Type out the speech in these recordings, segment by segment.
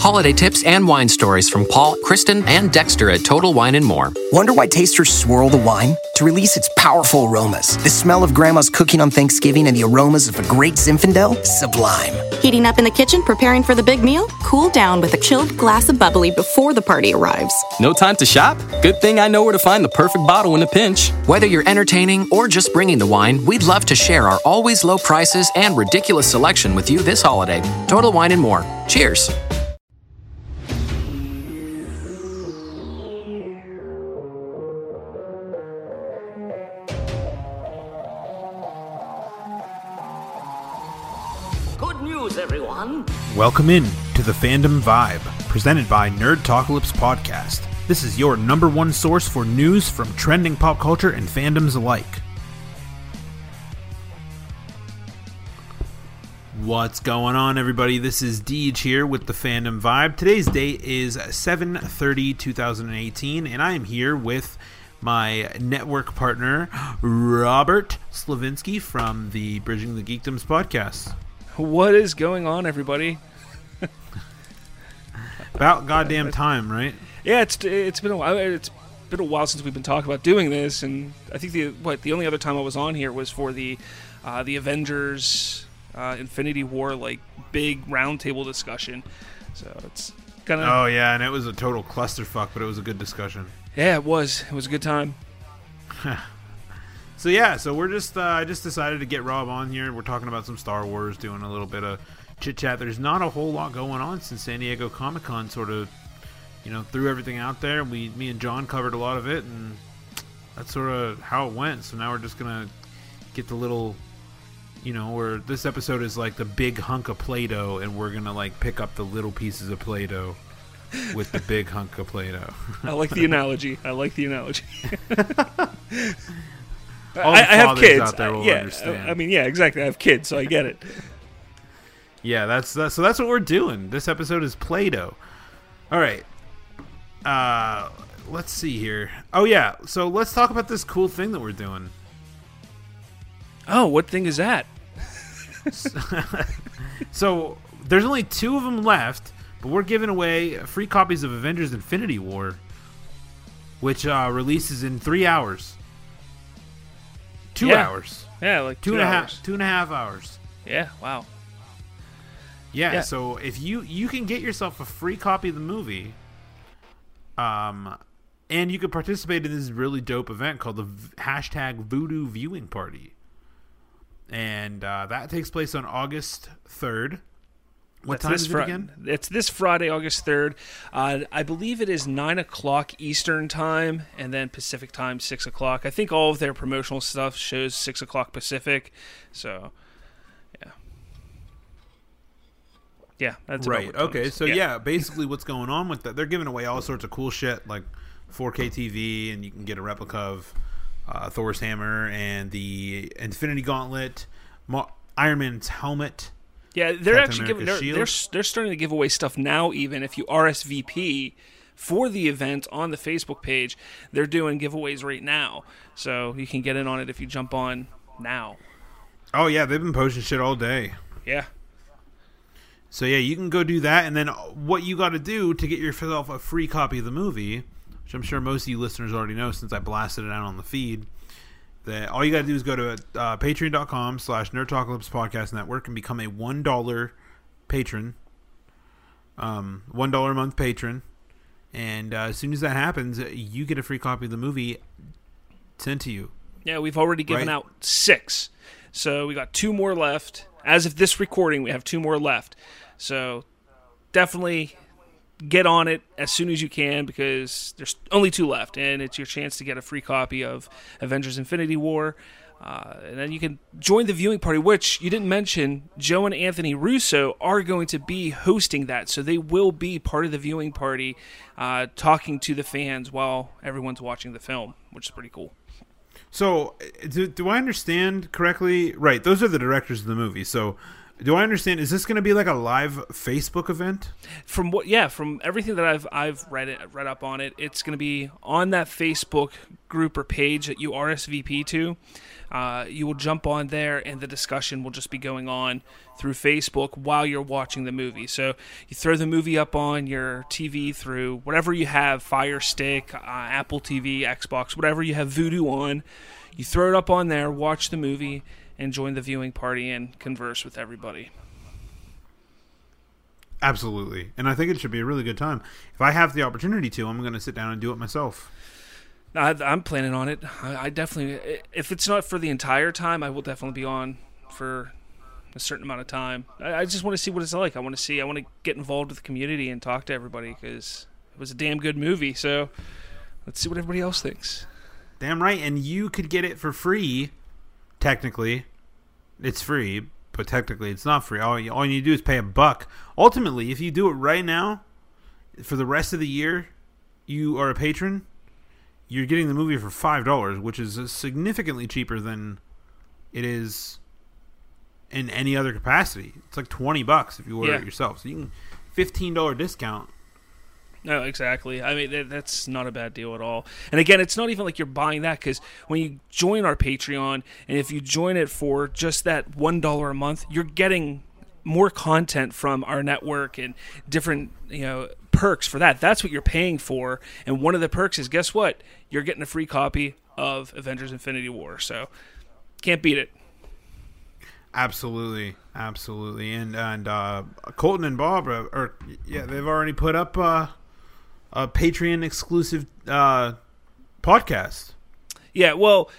Holiday tips and wine stories from Paul, Kristen, and Dexter at Total Wine and More. Wonder why tasters swirl the wine? To release its powerful aromas. The smell of grandma's cooking on Thanksgiving and the aromas of a great Zinfandel? Sublime. Heating up in the kitchen, preparing for the big meal? Cool down with a chilled glass of bubbly before the party arrives. No time to shop? Good thing I know where to find the perfect bottle in a pinch. Whether you're entertaining or just bringing the wine, we'd love to share our always low prices and ridiculous selection with you this holiday. Total Wine and More. Cheers. Welcome in to the Fandom Vibe, presented by Nerdtalkalypse Podcast. This is your number one source for news from trending pop culture and fandoms alike. What's going on, everybody? This is Deej here with the Fandom Vibe. Today's date is 7 2018, and I am here with my network partner, Robert Slavinsky from the Bridging the Geekdoms podcast. What is going on, everybody? About goddamn time, right? Yeah, it's it's been a while. It's been a while since we've been talking about doing this, and I think the what the only other time I was on here was for the uh, the Avengers uh, Infinity War like big roundtable discussion. So it's kind of Oh yeah, and it was a total clusterfuck, but it was a good discussion. yeah, it was it was a good time. So yeah, so we're just uh, I just decided to get Rob on here. We're talking about some Star Wars, doing a little bit of chit chat. There's not a whole lot going on since San Diego Comic Con sort of, you know, threw everything out there. We, me and John covered a lot of it, and that's sort of how it went. So now we're just gonna get the little, you know, where this episode is like the big hunk of Play-Doh, and we're gonna like pick up the little pieces of Play-Doh with the big hunk of Play-Doh. I like the analogy. I like the analogy. All I, the I have kids. out there will yeah, understand. I mean, yeah, exactly. I have kids, so I get it. Yeah, that's, that's so that's what we're doing. This episode is Play-Doh. All right. Uh let's see here. Oh yeah, so let's talk about this cool thing that we're doing. Oh, what thing is that? So there's only two of them left, but we're giving away free copies of Avengers Infinity War, which uh, releases in three hours. Two Yeah. hours. Yeah, like Two two and a half. Two and a half hours. Yeah, wow. Yeah, Yeah. so if you you can get yourself a free copy of the movie, um, and you can participate in this really dope event called the v- hashtag Vudu Viewing Party, and uh, that takes place on August third. What That's time is it again? It's this Friday, August third. Uh, I believe it is nine o'clock Eastern time, and then Pacific time six o'clock. I think all of their promotional stuff shows six o'clock Pacific. So, yeah, yeah, that's Right. Okay. So yeah. basically, what's going on with that? They're giving away all sorts of cool shit like 4K TV, and you can get a replica of uh, Thor's hammer and the Infinity Gauntlet, Iron Man's helmet. Yeah, they're Captain actually giving they're, they're they're starting to give away stuff now. Even if you RSVP for the event on the Facebook page, they're doing giveaways right now, so you can get in on it if you jump on now. Oh yeah, they've been posting shit all day. Yeah. So yeah, you can go do that, and then what you got to do to get yourself a free copy of the movie, which I'm sure most of you listeners already know since I blasted it out on the feed. That all you got to do is go to uh, patreon.com slash nerdtalkalypse podcast network and become a one dollar patron, um, one dollar a month patron, and uh, as soon as that happens, you get a free copy of the movie sent to you. Yeah, we've already given Right. out six. So we got two more left. As of this recording, we have two more left. So definitely get on it as soon as you can because there's only two left, and it's your chance to get a free copy of Avengers Infinity War. Uh, and then you can join the viewing party, which you didn't mention. Joe and Anthony Russo are going to be hosting that, so they will be part of the viewing party, uh, talking to the fans while everyone's watching the film, which is pretty cool. So, uh, do, do I understand correctly? Right, those are the directors of the movie. So, do I understand? Is this going to be like a live Facebook event? from what yeah from everything that i've i've read it read up on it it's going to be on that facebook group or page that you RSVP to. Uh, you will jump on there, and the discussion will just be going on through Facebook while you're watching the movie. So you throw the movie up on your TV through whatever you have Fire Stick, uh, Apple TV, Xbox, whatever you have Vudu on. You throw it up on there, watch the movie, and join the viewing party and converse with everybody. Absolutely, and I think it should be a really good time. If I have the opportunity to, I'm going to sit down and do it myself. I, I'm planning on it. I, I definitely, if it's not for the entire time, I will definitely be on for a certain amount of time. I, I just want to see what it's like. I want to see. I want to get involved with the community and talk to everybody because it was a damn good movie. So let's see what everybody else thinks. Damn right, and you could get it for free. Technically, it's free, but technically it's not free. All you, all you need to do is pay a buck. Ultimately, if you do it right now, for the rest of the year, you are a patron. You're getting the movie for five dollars, which is significantly cheaper than it is in any other capacity. It's like twenty bucks if you order Yeah. it yourself. So you can fifteen dollar discount. No, exactly. I mean, that, that's not a bad deal at all. And again, it's not even like you're buying that because when you join our Patreon, and if you join it for just that one dollar a month, you're getting more content from our network and different you know perks for that. That's what you're paying for. And one of the perks is guess what? You're getting a free copy of Avengers: Infinity War. So can't beat it. Absolutely, absolutely, and and uh, Colton and Bob are, are yeah they've already put up uh, a Patreon exclusive uh, podcast. Yeah. Well.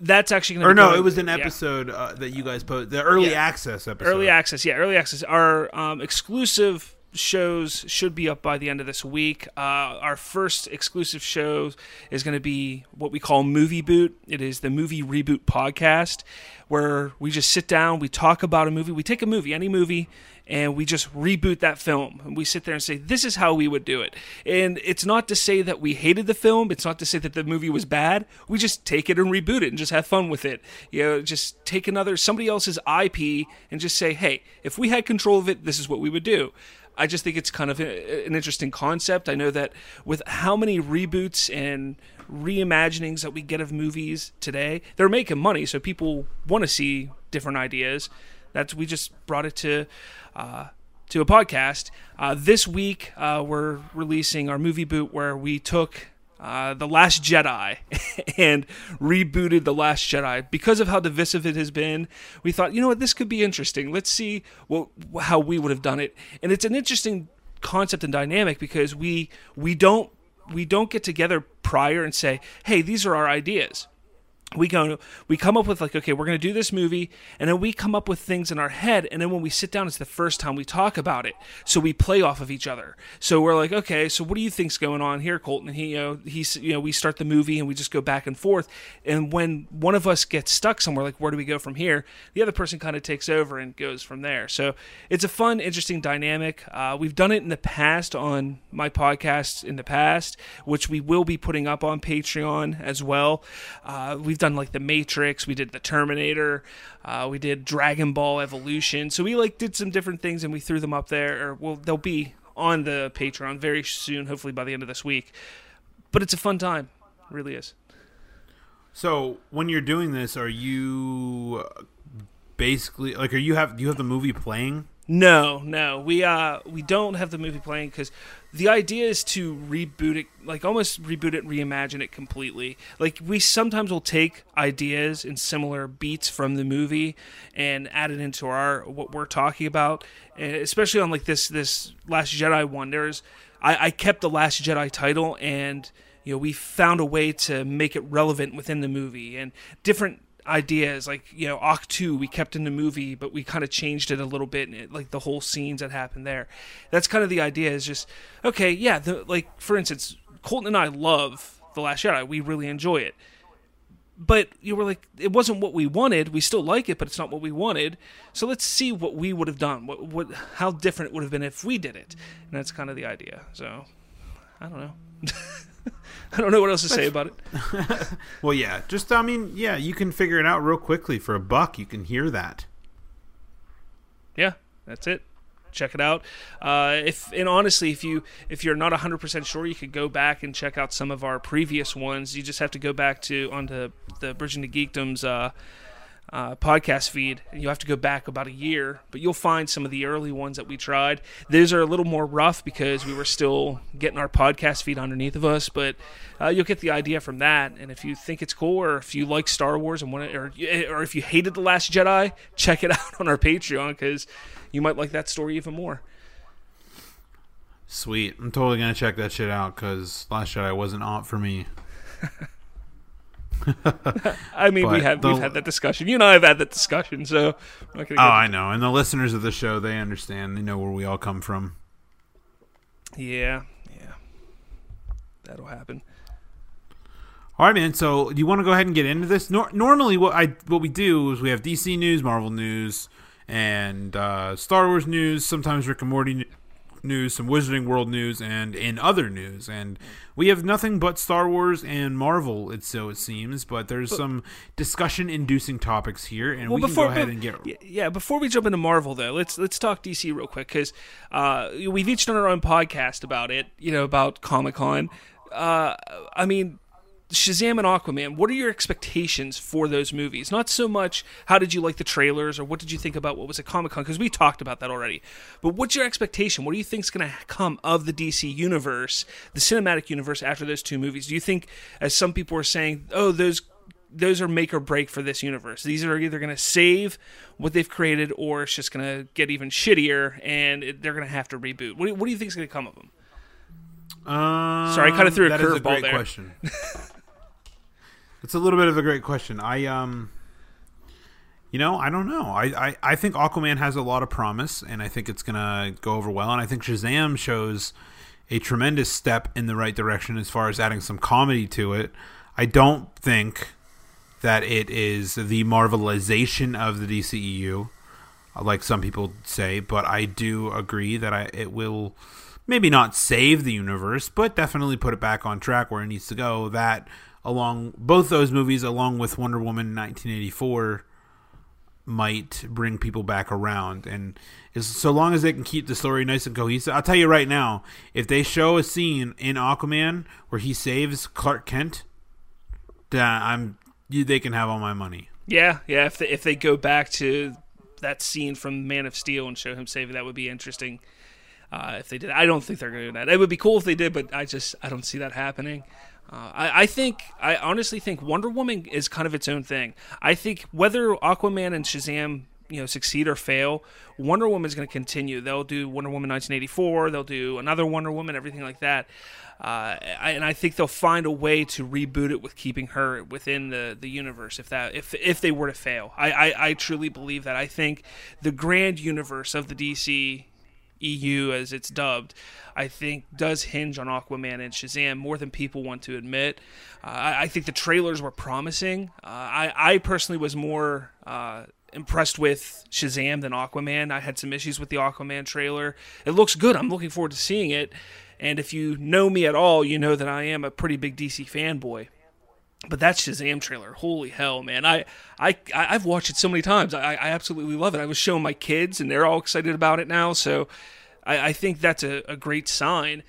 That's actually going to Or no, going- it was an yeah. episode uh, that you guys posted, the early Yeah. access episode. Early access, yeah, early access. Our um, exclusive shows should be up by the end of this week. Uh, our first exclusive show is going to be what we call Movie Boot. It is the movie reboot podcast where we just sit down, we talk about a movie, we take a movie, any movie, and we just reboot that film. And we sit there and say, this is how we would do it. And it's not to say that we hated the film, it's not to say that the movie was bad. We just take it and reboot it and just have fun with it. You know, just take another, somebody else's IP and just say, hey, if we had control of it, this is what we would do. I just think it's kind of a, an interesting concept. I know that with how many reboots and reimaginings that we get of movies today, they're making money, so people want to see different ideas. That's we just brought it to uh, to a podcast. Uh, this week, uh, we're releasing our movie boot where we took uh, the Last Jedi and rebooted the Last Jedi because of how divisive it has been. We thought, you know what, this could be interesting. Let's see what how we would have done it, and it's an interesting concept and dynamic because we we don't we don't get together prior and say, hey, these are our ideas we go we come up with like okay we're going to do this movie and then we come up with things in our head and then when we sit down it's the first time we talk about it. So we play off of each other. So we're like okay so what do you think's going on here colton? And he you know he's you know we start the movie and we just go back and forth. And when one of us gets stuck somewhere like where do we go from here? The other person kind of takes over and goes from there. So it's a fun interesting dynamic. Uh, we've done it in the past on my podcast in the past which we will be putting up on patreon as well. Uh, we've done like the matrix we did the terminator uh, we did dragon ball evolution. So we like did some different things and we threw them up there or well they'll be on the patreon very soon hopefully by the end of this week. But it's a fun time. It really is. So when you're doing this, are you uh, basically like are you have do you have the movie playing? No, no, we uh we don't have the movie playing because the idea is to reboot it, like almost reboot it, reimagine it completely. Like we sometimes will take ideas and similar beats from the movie and add it into our what we're talking about, and especially on like this this Last Jedi one. There's I, I kept the Last Jedi title and you know we found a way to make it relevant within the movie and different ideas like you know Ahch-To we kept in the movie but we kind of changed it a little bit it, like the whole scenes that happened there. That's kind of the idea is just okay yeah the, like for instance Colton and I love the Last Jedi. We really enjoy it. But you were like it wasn't what we wanted. We still like it but it's not what we wanted. So let's see what we would have done. What, what how different it would have been if we did it. And that's kind of the idea. So I don't know I don't know what else to say about it Well, yeah, just I mean, yeah, you can figure it out real quickly for a buck. You can hear that. yeah that's it check it out. Uh, if and honestly, if you if you're not 100 percent sure, you could go back and check out some of our previous ones. You just have to go back to onto the Bridging the Geekdoms. Uh, uh, podcast feed, and you have to go back about a year. But you'll find some of the early ones that we tried. Those are a little more rough because we were still getting our podcast feed underneath of us. But uh, you'll get the idea from that. And if you think it's cool, or if you like Star Wars and want, to, or or if you hated the Last Jedi, check it out on our Patreon because you might like that story even more. Sweet. I'm totally gonna check that shit out because Last Jedi wasn't on for me. I mean, we have the- we've had that discussion. You and I have had that discussion, so I'm not gonna Oh, I know. And the listeners of the show, they understand. They know where we all come from. yeah, yeah, that'll happen. All right, man. So, do you want to go ahead and get into this? Nor- normally, what I what we do is we have DC news, Marvel news, and uh, Star Wars news. Sometimes Rick and Morty news, some Wizarding World news, and in other news. And we have nothing but Star Wars and Marvel. It so it seems, but there's some discussion-inducing topics here, and we can go ahead and get. yeah before we jump into Marvel though let's let's talk DC real quick because uh, we've each done our own podcast about it you know about Comic Con uh, I mean Shazam and Aquaman what are your expectations for those movies not so much how did you like the trailers or what did you think about what was at Comic Con because we talked about that already but what's your expectation what do you think's going to come of the DC universe the cinematic universe after those two movies do you think as some people are saying oh those those are make or break for this universe. These are either going to save what they've created, or it's just going to get even shittier, and it, they're going to have to reboot. What do, you, what do you think is going to come of them? Um, Sorry, I kinda threw a is curveball there. question. it's a little bit of a great question. I um, you know, I don't know. I, I I think Aquaman has a lot of promise, and I think it's gonna go over well. And I think Shazam shows a tremendous step in the right direction as far as adding some comedy to it. I don't think that it is the marvelization of the DCEU, like some people say, but I do agree that I it will maybe not save the universe, but definitely put it back on track where it needs to go. That along both those movies, along with Wonder Woman 1984, might bring people back around. And as so long as they can keep the story nice and cohesive, I'll tell you right now, if they show a scene in Aquaman where he saves Clark Kent, then I'm they can have all my money. Yeah, yeah. If they, if they go back to that scene from Man of Steel and show him saving, that would be interesting. Uh, if they did, I don't think they're going to do that. It would be cool if they did, but I just I don't see that happening. Uh, I, I think I honestly think Wonder Woman is kind of its own thing. I think whether Aquaman and Shazam you know succeed or fail, Wonder Woman is going to continue. They'll do Wonder Woman 1984. They'll do another Wonder Woman, everything like that. Uh, I, and I think they'll find a way to reboot it with keeping her within the, the universe. If that if if they were to fail, I, I, I truly believe that. I think the grand universe of the DC EU, as it's dubbed, I think does hinge on Aquaman and Shazam more than people want to admit. Uh, I, think the trailers were promising. Uh, I, I personally was more uh, impressed with Shazam than Aquaman. I had some issues with the Aquaman trailer. It looks good. I'm looking forward to seeing it. And if you know me at all, you know that I am a pretty big DC fanboy. But that Shazam trailer, holy hell, man! I I I've watched it so many times. I, I absolutely love it. I was showing my kids, and they're all excited about it now. So I, I think that's a, a great sign.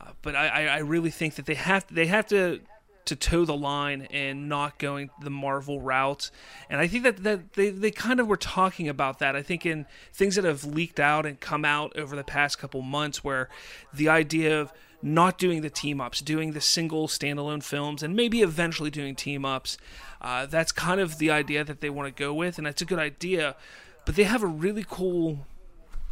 Uh, but I, I I really think that they have they have to to toe the line and not going the Marvel route. And I think that, that they, they kind of were talking about that. I think in things that have leaked out and come out over the past couple months where the idea of not doing the team ups, doing the single standalone films, and maybe eventually doing team ups. Uh, that's kind of the idea that they want to go with, and that's a good idea. But they have a really cool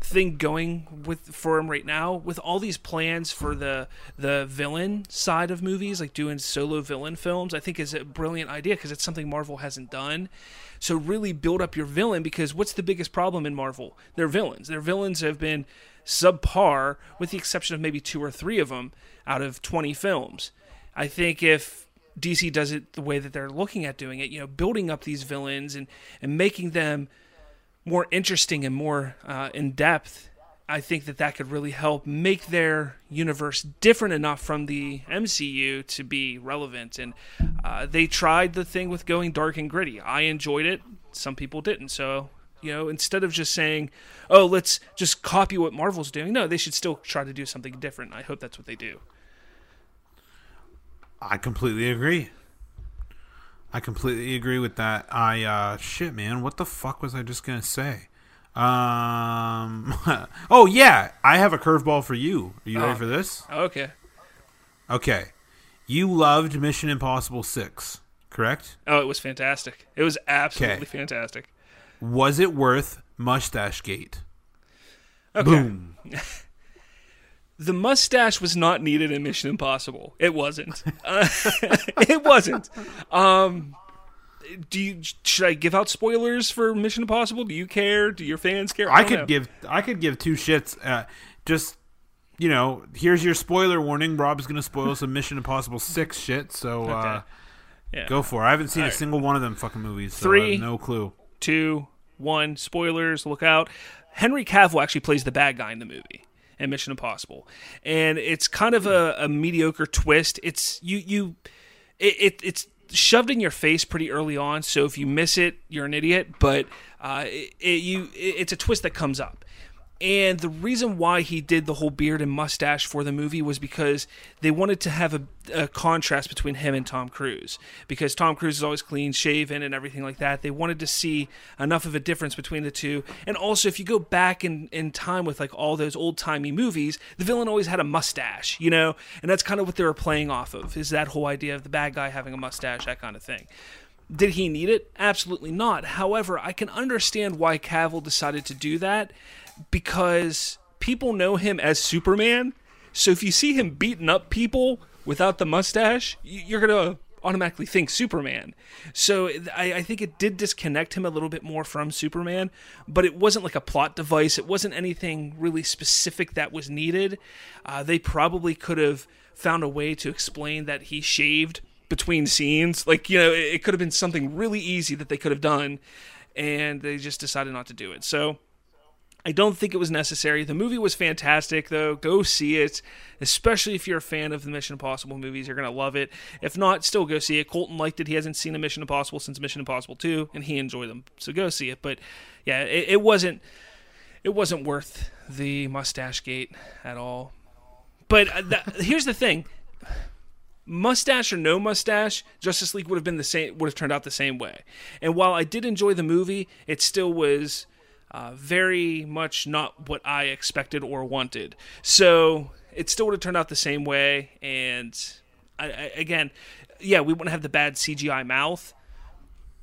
thing going with for him right now with all these plans for the the villain side of movies like doing solo villain films i think is a brilliant idea because it's something marvel hasn't done so really build up your villain because what's the biggest problem in marvel their villains their villains have been subpar with the exception of maybe two or three of them out of 20 films i think if dc does it the way that they're looking at doing it you know building up these villains and and making them more interesting and more uh, in depth, I think that that could really help make their universe different enough from the MCU to be relevant. And uh, they tried the thing with going dark and gritty. I enjoyed it. Some people didn't. So You know, instead of just saying, "Oh, let's just copy what Marvel's doing." No, they should still try to do something different. I hope that's what they do. I completely agree. I completely agree with that. I uh shit, man, what the fuck was I just gonna say? Um. oh yeah, I have a curveball for you. Are you Oh. ready for this? Okay. Okay, you loved Mission Impossible Six, correct? Oh, it was fantastic. It was absolutely Okay. fantastic. Was it worth Mustache Gate? Okay. Boom. The mustache was not needed in Mission Impossible. It wasn't. Uh, it wasn't. Um, do you should I give out spoilers for Mission Impossible? Do you care? Do your fans care? I don't could know. give I could give two shits. Uh, just you know, here's your spoiler warning. Rob's gonna spoil some Mission Impossible Six shit. So uh, Okay. Yeah. go for it. I haven't seen a Alright. single one of them fucking movies. So I Three. have no clue. Two, one. Spoilers. Look out. Henry Cavill actually plays the bad guy in the movie in Mission Impossible, and it's kind of a, a mediocre twist. It's you you it, it it's shoved in your face pretty early on. So if you miss it, you're an idiot. But uh, it, you it, it's a twist that comes up. And the reason why he did the whole beard and mustache for the movie was because they wanted to have a, a contrast between him and Tom Cruise. Because Tom Cruise is always clean shaven and everything like that. They wanted to see enough of a difference between the two. And also, if you go back in, in time with like all those old timey movies, the villain always had a mustache, you know? And that's kind of what they were playing off of, is that whole idea of the bad guy having a mustache, that kind of thing. Did he need it? Absolutely not. However, I can understand why Cavill decided to do that because people know him as Superman. So if you see him beating up people without the mustache, you're going to automatically think Superman. So I, I think it did disconnect him a little bit more from Superman, but it wasn't like a plot device. It wasn't anything really specific that was needed. Uh, they probably could have found a way to explain that he shaved between scenes. Like, you know, it, it could have been something really easy that they could have done, and they just decided not to do it. So. I don't think it was necessary. The movie was fantastic, though. Go see it, especially if you're a fan of the Mission Impossible movies. You're going to love it. If not, still go see it. Colton liked it. He hasn't seen a Mission Impossible since Mission Impossible 2, and he enjoyed them. So go see it. But yeah, it, it wasn't it wasn't worth the mustache gate at all. But uh, here's the thing. Mustache or no mustache, Justice League would have been the same. Would have turned out the same way. And while I did enjoy the movie, it still was uh, very much not what I expected or wanted. So it still would have turned out the same way. And I, I, again, yeah, we wouldn't have the bad CGI mouth,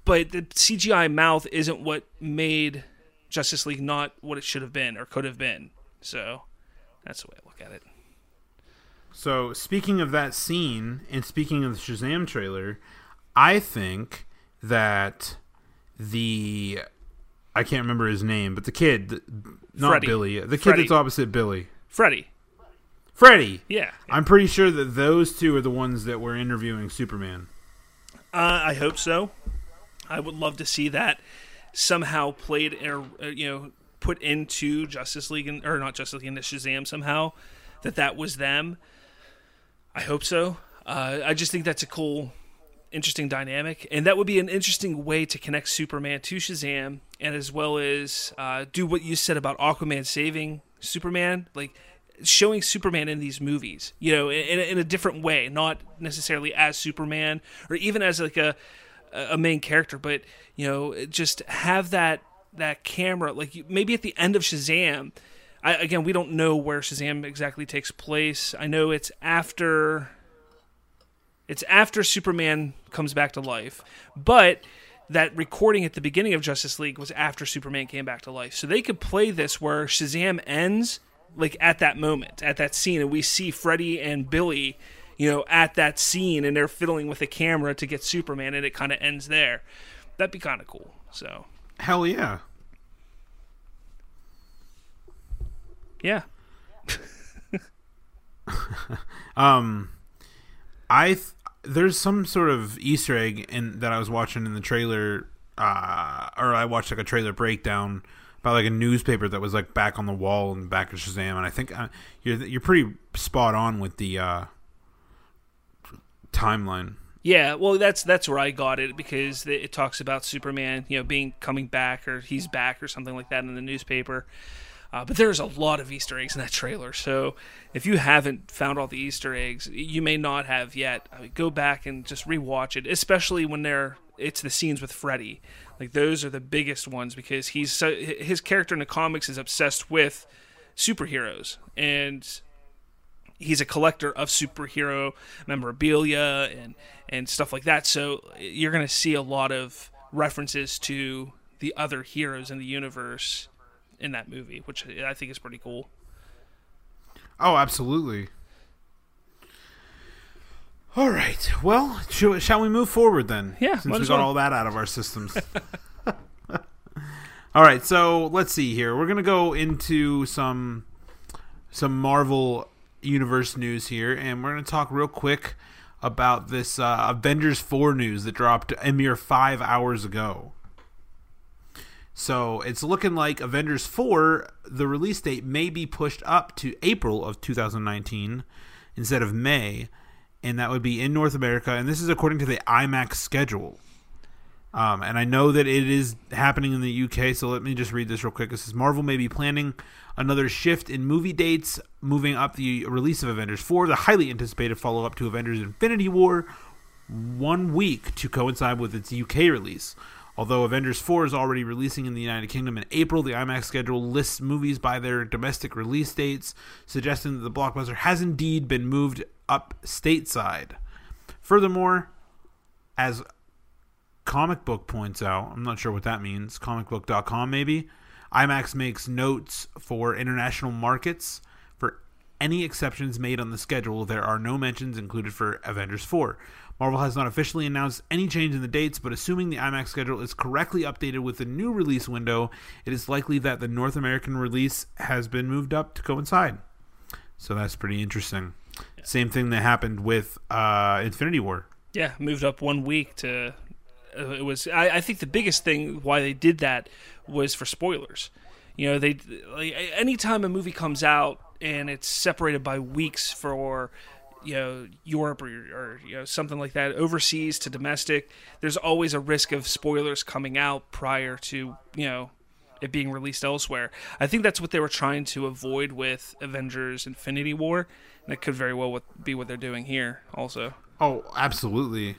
but the CGI mouth isn't what made Justice League not what it should have been or could have been. So that's the way I look at it. So speaking of that scene and speaking of the Shazam trailer, I think that the I can't remember his name, but the kid, th- not Freddy. Billy, the kid Freddy. that's opposite Billy, Freddie. Freddy. Yeah. I'm pretty sure that those two are the ones that were interviewing Superman. Uh, I hope so. I would love to see that somehow played or uh, you know put into Justice League and, or not Justice League into Shazam somehow that that was them. I hope so. Uh, I just think that's a cool, interesting dynamic, and that would be an interesting way to connect Superman to Shazam, and as well as uh, do what you said about Aquaman saving Superman, like showing Superman in these movies, you know, in, in a different way, not necessarily as Superman or even as like a a main character, but you know, just have that that camera, like maybe at the end of Shazam. I, again, we don't know where Shazam exactly takes place. I know it's after it's after Superman comes back to life, but that recording at the beginning of Justice League was after Superman came back to life. So they could play this where Shazam ends like at that moment, at that scene, and we see Freddy and Billy, you know, at that scene, and they're fiddling with the camera to get Superman, and it kind of ends there. That'd be kind of cool. So Hell yeah. yeah, Um, I th- there's some sort of Easter egg in that I was watching in the trailer, uh, or I watched like a trailer breakdown by like a newspaper that was like back on the wall in the back of Shazam, and I think uh, you're you're pretty spot on with the uh, timeline. Yeah, well, that's that's where I got it because it talks about Superman, you know, being coming back or he's back or something like that in the newspaper. Uh, but there's a lot of Easter eggs in that trailer, so if you haven't found all the Easter eggs, you may not have yet. I mean, go back and just rewatch it, especially when they're it's the scenes with Freddy. Like those are the biggest ones because he's so, his character in the comics is obsessed with superheroes and he's a collector of superhero memorabilia and and stuff like that. So you're going to see a lot of references to the other heroes in the universe in that movie, which I think is pretty cool. Oh, absolutely. All right. Well, shall, shall we move forward then? Yeah, Since we got well. all that out of our systems. all right. So let's see here. We're gonna go into some some Marvel Universe news here, and we're gonna talk real quick about this uh, Avengers four news that dropped a mere five hours ago. So it's looking like Avengers 4, the release date may be pushed up to April of 2019 instead of May, and that would be in North America. And this is according to the IMAX schedule. Um, and I know that it is happening in the UK, so let me just read this real quick. It says Marvel may be planning another shift in movie dates, moving up the release of Avengers 4, the highly anticipated follow up to Avengers Infinity War, one week to coincide with its UK release. Although Avengers 4 is already releasing in the United Kingdom in April, the IMAX schedule lists movies by their domestic release dates, suggesting that the blockbuster has indeed been moved up stateside. Furthermore, as Comic Book points out, I'm not sure what that means, comicbook.com maybe, IMAX makes notes for international markets. For any exceptions made on the schedule, there are no mentions included for Avengers 4. Marvel has not officially announced any change in the dates, but assuming the IMAX schedule is correctly updated with the new release window, it is likely that the North American release has been moved up to coincide. So that's pretty interesting. Same thing that happened with uh, Infinity War. Yeah, moved up one week to. Uh, it was. I, I think the biggest thing why they did that was for spoilers. You know, they like anytime a movie comes out and it's separated by weeks for you know Europe or, or you know something like that overseas to domestic there's always a risk of spoilers coming out prior to you know it being released elsewhere I think that's what they were trying to avoid with Avengers Infinity War and it could very well be what they're doing here also Oh, absolutely.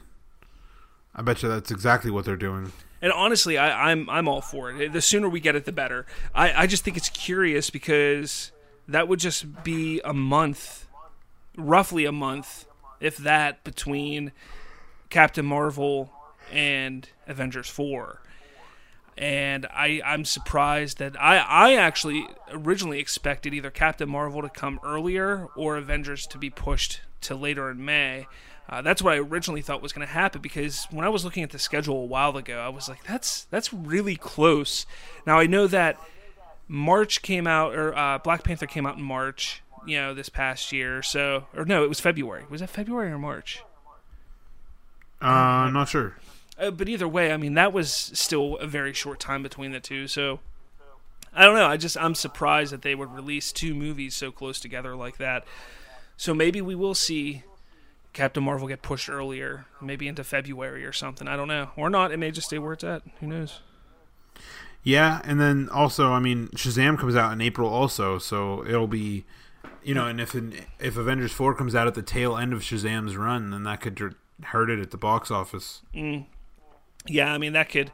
I bet you that's exactly what they're doing. And honestly, I, I'm I'm all for it. The sooner we get it, the better. I, I just think it's curious because that would just be a month, roughly a month, if that, between Captain Marvel and Avengers four. And I I'm surprised that I I actually originally expected either Captain Marvel to come earlier or Avengers to be pushed to later in May. Uh, that's what I originally thought was going to happen because when I was looking at the schedule a while ago, I was like, "That's that's really close." Now I know that March came out, or uh, Black Panther came out in March, you know, this past year. or So, or no, it was February. Was it February or March? Uh, I'm not sure. Uh, but either way, I mean, that was still a very short time between the two. So I don't know. I just I'm surprised that they would release two movies so close together like that. So maybe we will see Captain Marvel get pushed earlier, maybe into February or something. I don't know, or not. It may just stay where it's at. Who knows? Yeah, and then also, I mean, Shazam comes out in April also, so it'll be, you know, and if an, if Avengers four comes out at the tail end of Shazam's run, then that could hurt it at the box office. Mm. Yeah, I mean that could.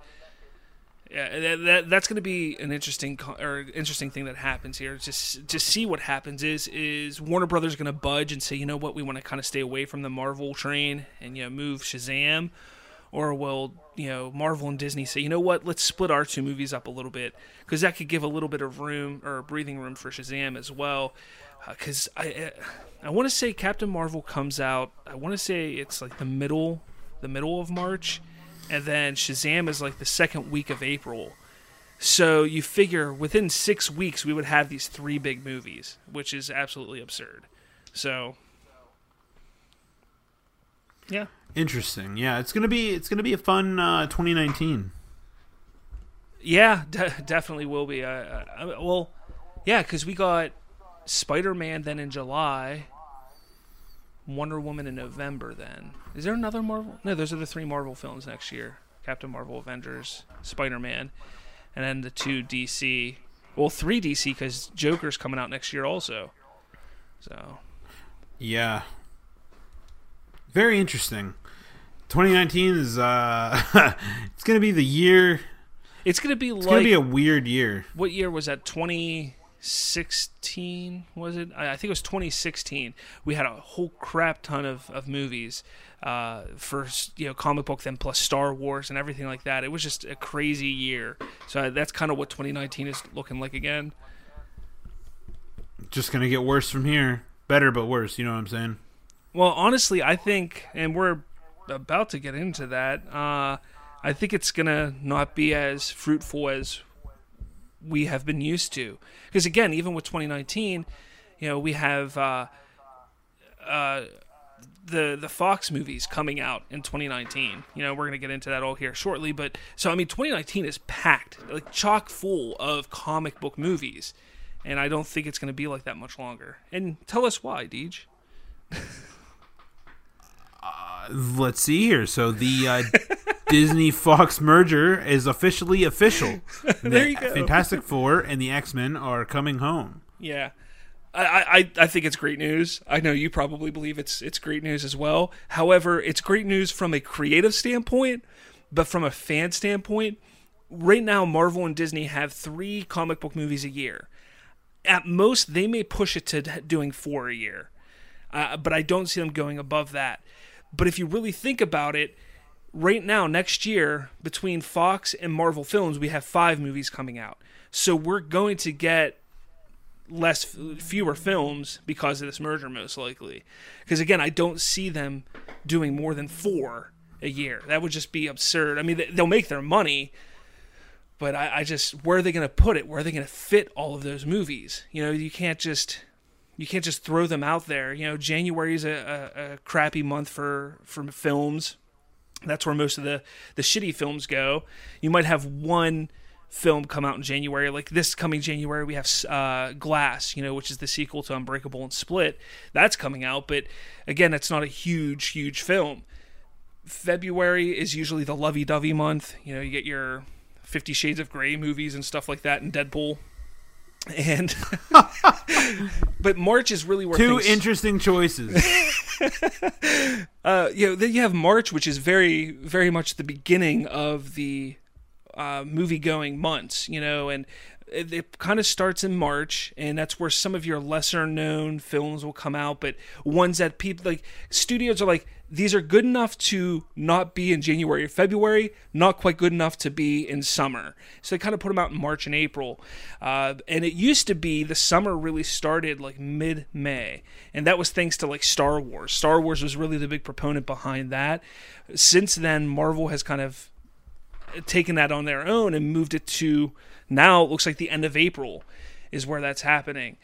Yeah, that, that that's going to be an interesting or interesting thing that happens here. Just just see what happens. Is is Warner Brothers going to budge and say, you know what, we want to kind of stay away from the Marvel train and you know move Shazam, or will you know Marvel and Disney say, you know what, let's split our two movies up a little bit because that could give a little bit of room or breathing room for Shazam as well. Because I I want to say Captain Marvel comes out. I want to say it's like the middle the middle of March and then Shazam is like the second week of April. So you figure within six weeks we would have these three big movies, which is absolutely absurd. So, yeah, Interesting. Yeah, it's gonna be it's gonna be a fun uh, 2019. yeah, de- definitely will be. Uh, uh, I- well, yeah, because we got Spider Man then in July, Wonder Woman in November. Then is there another Marvel? No, those are the three Marvel films next year: Captain Marvel, Avengers, Spider Man, and then the two DC. Well, three DC because Joker's coming out next year also. So Yeah. Very interesting. 2019 is uh it's going to be the year it's gonna be it's like going to be a weird year. what year was that? 2016 was it? I think it was 2016. We had a whole crap ton of, of movies uh, for you know comic book, then plus Star Wars and everything like that. It was just a crazy year. So that's kind of what 2019 is looking like again. Just going to get worse from here. Better but worse, you know what I'm saying? Well, honestly, I think, and we're about to get into that. Uh, I think it's gonna not be as fruitful as we have been used to. Because again, even with 2019, you know, we have uh, uh, the the Fox movies coming out in 2019. You know, we're gonna get into that all here shortly. But so I mean, 2019 is packed, like chock full of comic book movies, and I don't think it's gonna be like that much longer. And tell us why, Deej. Let's see here. So the uh, Disney Fox merger is officially official. There you go. Fantastic Four and the X-Men are coming home. Yeah. I, I, I think it's great news. I know you probably believe it's it's great news as well. However, it's great news from a creative standpoint, but from a fan standpoint, right now Marvel and Disney have three comic book movies a year. At most, they may push it to doing four a year, uh, but I don't see them going above that. But if you really think about it, right now, next year, between Fox and Marvel Films, we have five movies coming out. So we're going to get less fewer films because of this merger most likely. Because again i don't see them doing more than four a year. That would just be absurd. I mean they- they'll make their money but i, I just where are they going to put it? Where are they going to fit all of those movies? You know you can't just you can't just throw them out there. You know january is a, a, a crappy month for for films that's where most of the the shitty films go you might have one film come out in January. Like this coming January, we have uh, Glass, you know, which is the sequel to Unbreakable and Split. That's coming out, but again, it's not a huge, huge film. February is usually the lovey-dovey month. You know, you get your Fifty Shades of Grey movies and stuff like that, and Deadpool. And but March is really where Two things, interesting choices. uh, you know, then you have March, which is very, very much the beginning of the uh, movie going months, you know, and it, it kind of starts in March, and that's where some of your lesser known films will come out, but ones that people like studios are like, these are good enough to not be in January or February, not quite good enough to be in summer. So they kind of put them out in March and April. Uh, and it used to be the summer really started like mid May. And that was thanks to like Star Wars. Star Wars was really the big proponent behind that. Since then, Marvel has kind of taken that on their own and moved it to now it looks like the end of April is where that's happening.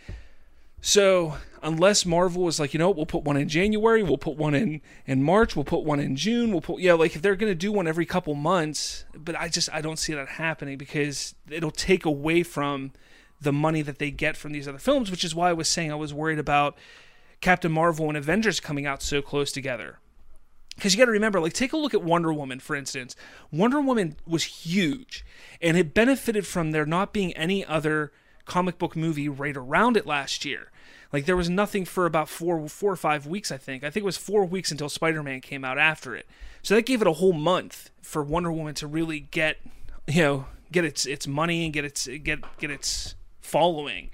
So unless Marvel is like, you know, we'll put one in January, we'll put one in in March, we'll put one in June, we'll put yeah, like if they're gonna do one every couple months, but I just I don't see that happening because it'll take away from the money that they get from these other films, which is why I was saying I was worried about Captain Marvel and Avengers coming out so close together because you got to remember like take a look at wonder woman for instance. Wonder woman was huge and it benefited from there not being any other comic book movie right around it last year. Like there was nothing for about four four or five weeks i think. I think it was four weeks until spider-man came out after it. So that gave it a whole month for wonder woman to really get you know get its its money and get its get get its following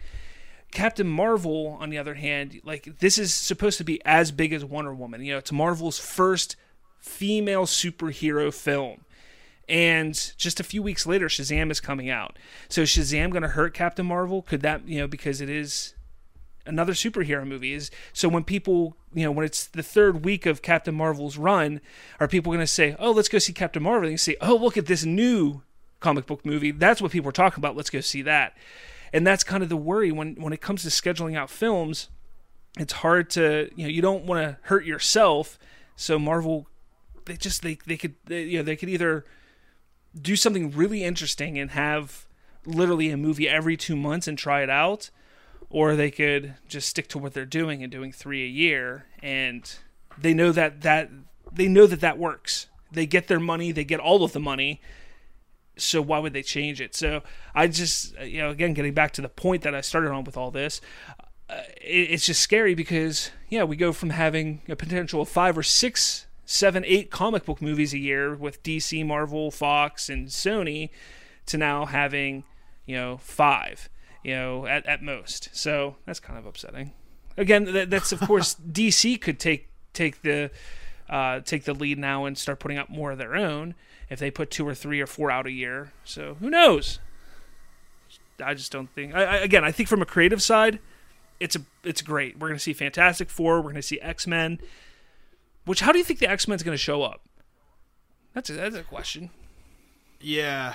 Captain Marvel, on the other hand, like this is supposed to be as big as Wonder Woman. You know, it's Marvel's first female superhero film. And just a few weeks later, Shazam is coming out. So Shazam going to hurt Captain Marvel? Could that, you know, because it is another superhero movie is so when people you know when it's the third week of captain marvel's run are people going to say oh let's go see captain marvel and say oh look at this new comic book movie that's what people are talking about let's go see that and that's kind of the worry when when it comes to scheduling out films it's hard to you know you don't want to hurt yourself so marvel they just they, they could they, you know they could either do something really interesting and have literally a movie every two months and try it out or they could just stick to what they're doing and doing three a year, and they know that that they know that that works. They get their money, they get all of the money. So why would they change it? So I just, you know, again, getting back to the point that I started on with all this, uh, it, it's just scary because yeah, we go from having a potential of five or six, seven, eight comic book movies a year with DC, Marvel, Fox, and Sony, to now having you know five, you know, at at most. So that's kind of upsetting. Again, that, that's of course DC could take take the uh, take the lead now and start putting out more of their own if they put two or three or four out a year. So who knows? I just don't think. I, I, again, I think from a creative side, it's a it's great. We're going to see Fantastic Four. We're going to see X Men. Which how do you think the X Men's going to show up? That's a, that's a question. Yeah,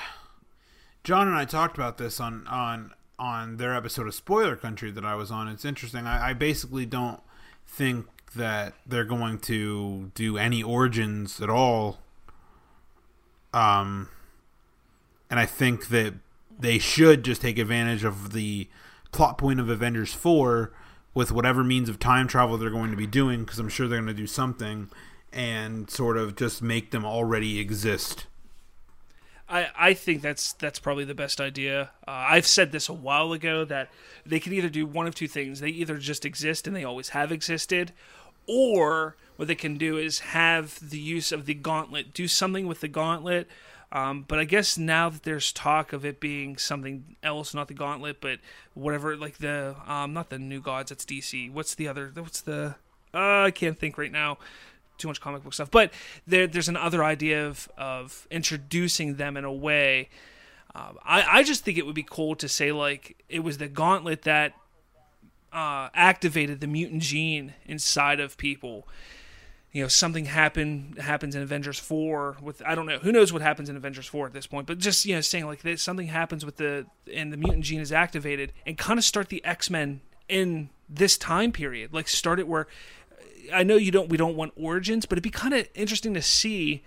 John and I talked about this on on on their episode of Spoiler Country that I was on. It's interesting. I, I basically don't think that they're going to do any origins at all. Um, and I think that they should just take advantage of the plot point of Avengers 4 with whatever means of time travel they're going to be doing, because I'm sure they're going to do something, and sort of just make them already exist. I, I think that's that's probably the best idea. Uh, I've said this a while ago that they can either do one of two things. They either just exist and they always have existed, or what they can do is have the use of the gauntlet, do something with the gauntlet. Um, but I guess now that there's talk of it being something else, not the gauntlet, but whatever, like the um, not the new gods. That's DC. What's the other? What's the? Uh, I can't think right now. Too much comic book stuff. But there, there's another idea of of introducing them in a way. Um, I I just think it would be cool to say like it was the gauntlet that uh, activated the mutant gene inside of people. You know, something happened happens in Avengers four with I don't know who knows what happens in Avengers four at this point, but just you know saying like that something happens with the and the mutant gene is activated and kind of start the X Men in this time period, like start it where I know you don't we don't want origins, but it'd be kind of interesting to see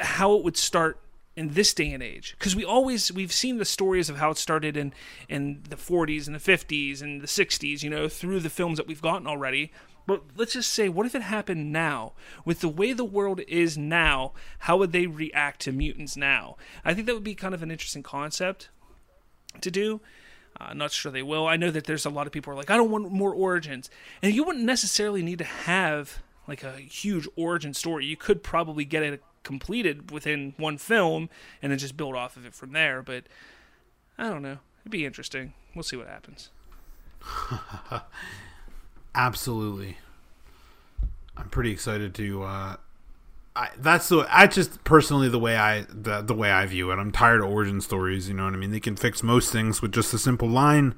how it would start in this day and age because we always we've seen the stories of how it started in in the 40s and the 50s and the 60s you know through the films that we've gotten already. But let's just say what if it happened now? With the way the world is now how would they react to mutants now? I think that would be kind of an interesting concept to do. Uh, not sure they will. I know that there's a lot of people are like i don't want more origins. And you wouldn't necessarily need to have like a huge origin story. You could probably get it completed within one film and then just build off of it from there. But I don't know. It'd be interesting. We'll see what happens. Absolutely. I'm pretty excited to. Uh, I that's the I just personally the way I the the way I view it. I'm tired of origin stories. You know what I mean? They can fix most things with just a simple line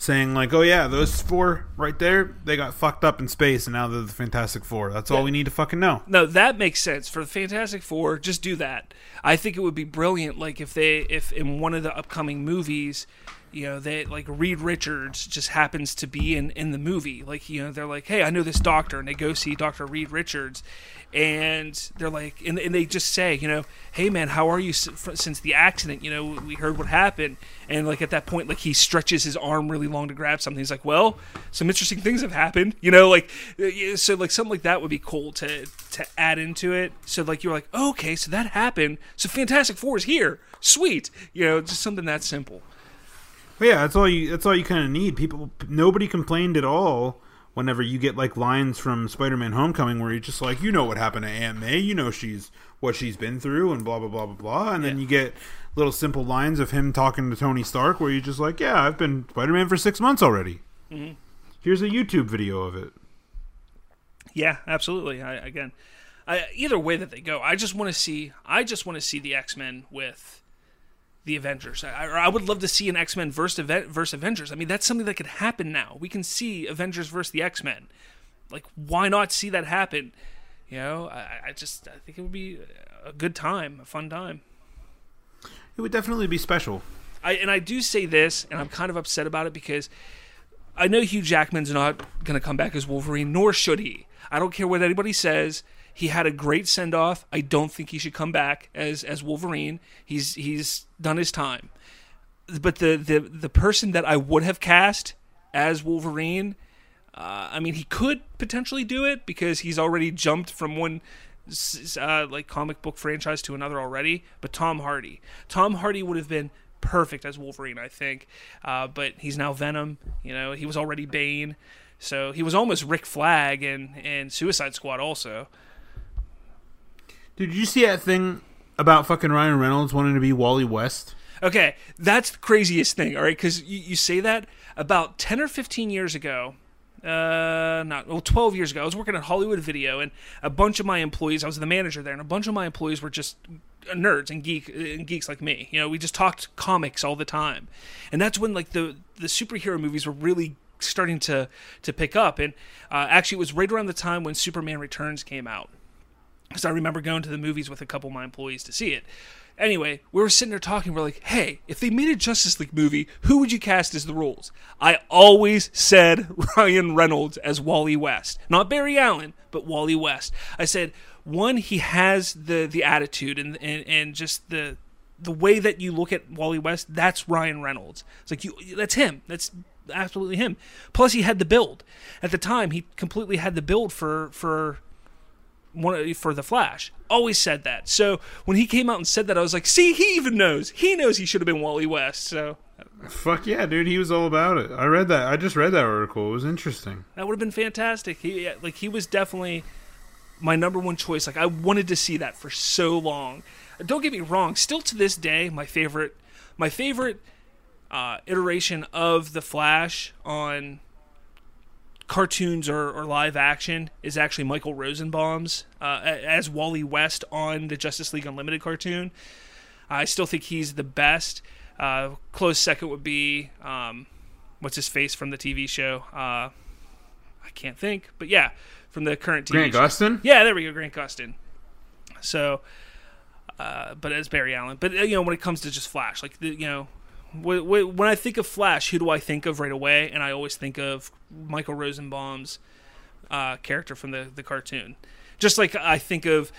saying like, "Oh yeah, those four right there, they got fucked up in space, and now they're the Fantastic Four. That's all we need to fucking know." No, that makes sense for the Fantastic Four. Just do that. I think it would be brilliant. Like if they, if in one of the upcoming movies, you know, they like Reed Richards just happens to be in in the movie. Like you know, they're like, "Hey, I know this doctor," and they go see Doctor Reed Richards, and they're like, and, and they just say, you know, "Hey man, how are you since the accident? You know, we heard what happened." And like at that point, like he stretches his arm really long to grab something. He's like, "Well, some interesting things have happened." You know, like uh, so like something like that would be cool to to add into it. So like you're like, "Okay, so that happened. So Fantastic Four is here. Sweet." You know, just something that simple. Yeah, that's all you. That's all you kind of need. People, nobody complained at all. Whenever you get like lines from Spider-Man: Homecoming, where you're just like, you know what happened to Aunt May, you know she's what she's been through, and blah blah blah blah blah, and then you get little simple lines of him talking to Tony Stark, where you're just like, yeah, I've been Spider-Man for six months already. Mm-hmm. Here's a YouTube video of it. Yeah, absolutely. I, again, I, either way that they go, I just want to see. I just want to see the X Men with the Avengers. I, I would love to see an X Men versus, versus Avengers. I mean, that's something that could happen now. We can see Avengers versus the X Men. Like, why not see that happen? You know, I, I just I think it would be a good time, a fun time. It would definitely be special. I and I do say this, and I'm kind of upset about it because I know Hugh Jackman's not going to come back as Wolverine, nor should he. I don't care what anybody says. He had a great send off. I don't think he should come back as as Wolverine. He's he's done his time. but the the the person that I would have cast as Wolverine, uh, I mean, he could potentially do it because he's already jumped from one uh, like comic book franchise to another already. But Tom Hardy, Tom Hardy would have been perfect as Wolverine, I think. Uh, but he's now Venom. You know, he was already Bane, so he was almost Rick Flag and and Suicide Squad also. Did you see that thing about fucking Ryan Reynolds wanting to be Wally West? Okay, that's the craziest thing, all right? Because you, you say that about 10 or 15 years ago, uh, not, well, 12 years ago, I was working at Hollywood Video, and a bunch of my employees, I was the manager there, and a bunch of my employees were just nerds and geek and geeks like me. You know, we just talked comics all the time. And that's when, like, the, the superhero movies were really starting to, to pick up. And uh, actually, it was right around the time when Superman Returns came out because I remember going to the movies with a couple of my employees to see it. Anyway, we were sitting there talking. We're like, "Hey, if they made a Justice League movie, who would you cast as the roles?" I always said Ryan Reynolds as Wally West, not Barry Allen, but Wally West. I said one, he has the the attitude and and, and just the the way that you look at Wally West. That's Ryan Reynolds. It's like you, that's him. That's absolutely him. Plus, he had the build at the time. He completely had the build for for one for the Flash. Always said that. So when he came out and said that, I was like, see, he even knows. He knows he should have been Wally West. So Fuck yeah, dude, he was all about it. I read that. I just read that article. It was interesting. that would have been fantastic. He like he was definitely my number one choice. Like I wanted to see that for so long. Don't get me wrong. Still to this day, my favorite, my favorite uh, iteration of the Flash on cartoons or, or live action is actually Michael Rosenbaum's uh, as Wally West on the Justice League Unlimited cartoon. I still think he's the best. Uh, close second would be um, what's his face from the TV show. Uh, I can't think, but yeah, from the current TV Grant show. Gustin? Yeah, there we go, Grant Gustin. So, uh, but as Barry Allen. But uh, you know, when it comes to just Flash, like the, you know, when I think of Flash, who do I think of right away? And I always think of Michael Rosenbaum's uh, character from the the cartoon. Just like I think of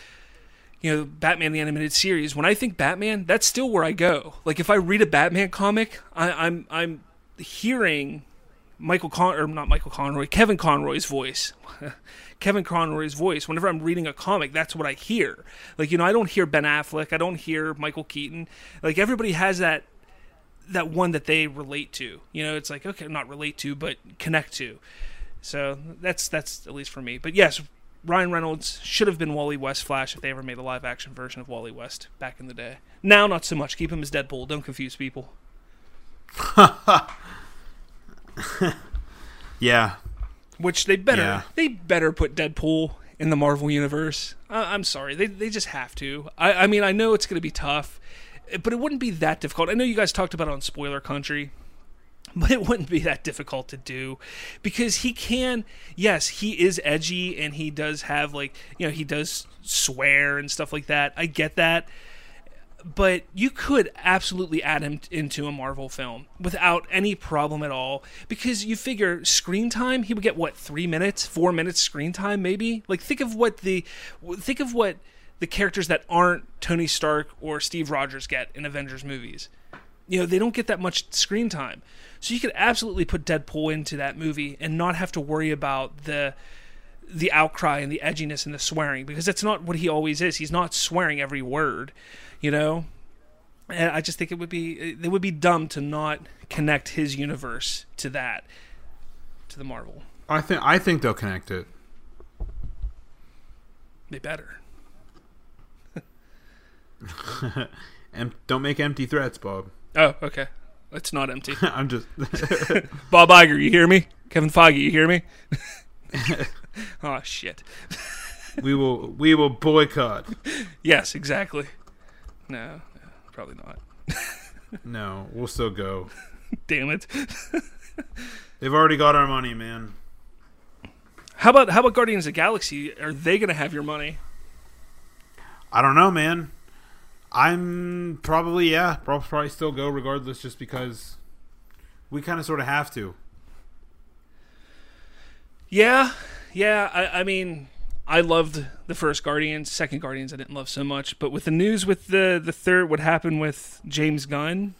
you know Batman the animated series. When I think Batman, that's still where I go. Like if I read a Batman comic, I, I'm I'm hearing Michael Con or not Michael Conroy, Kevin Conroy's voice. Kevin Conroy's voice. Whenever I'm reading a comic, that's what I hear. Like you know, I don't hear Ben Affleck, I don't hear Michael Keaton. Like everybody has that that one that they relate to. You know, it's like okay, not relate to, but connect to. So that's that's at least for me. But yes, Ryan Reynolds should have been Wally West Flash if they ever made a live action version of Wally West back in the day. Now, not so much. Keep him as Deadpool. Don't confuse people. Yeah. Which they better Yeah. they better put Deadpool in the Marvel universe. Uh, I'm sorry, they they just have to. I I mean I know it's going to be tough, but it wouldn't be that difficult. I know you guys talked about it on Spoiler Country. But it wouldn't be that difficult to do because he can, yes, he is edgy and he does have, like, you know, he does swear and stuff like that. I get that. But you could absolutely add him into a Marvel film without any problem at all because you figure screen time, he would get what, three minutes, four minutes screen time, maybe? Like, think of what the, think of what the characters that aren't Tony Stark or Steve Rogers get in Avengers movies. You know they don't get that much screen time. So you could absolutely put deadpool into that movie and not have to worry about the the outcry and the edginess and the swearing because that's not what he always is. He's not swearing every word you know? And i just think it would be it would be dumb to not connect his universe to that to the marvel. I think I think they'll connect it. they better Em- don't make empty threats, Bob. oh okay it's not empty I'm just bob Iger, you hear me kevin feige you hear me oh shit we will we will boycott. yes exactly no, no probably not No, we'll still go. damn it They've already got our money, man. How about how about Guardians of the Galaxy? Are they going to have your money? I don't know, man. I'm probably yeah, probably still go regardless, just because we kind of sort of have to. Yeah, yeah. I, I mean, I loved the first Guardians. Second Guardians, I didn't love so much. But with the news with the the third, what happened with James Gunn?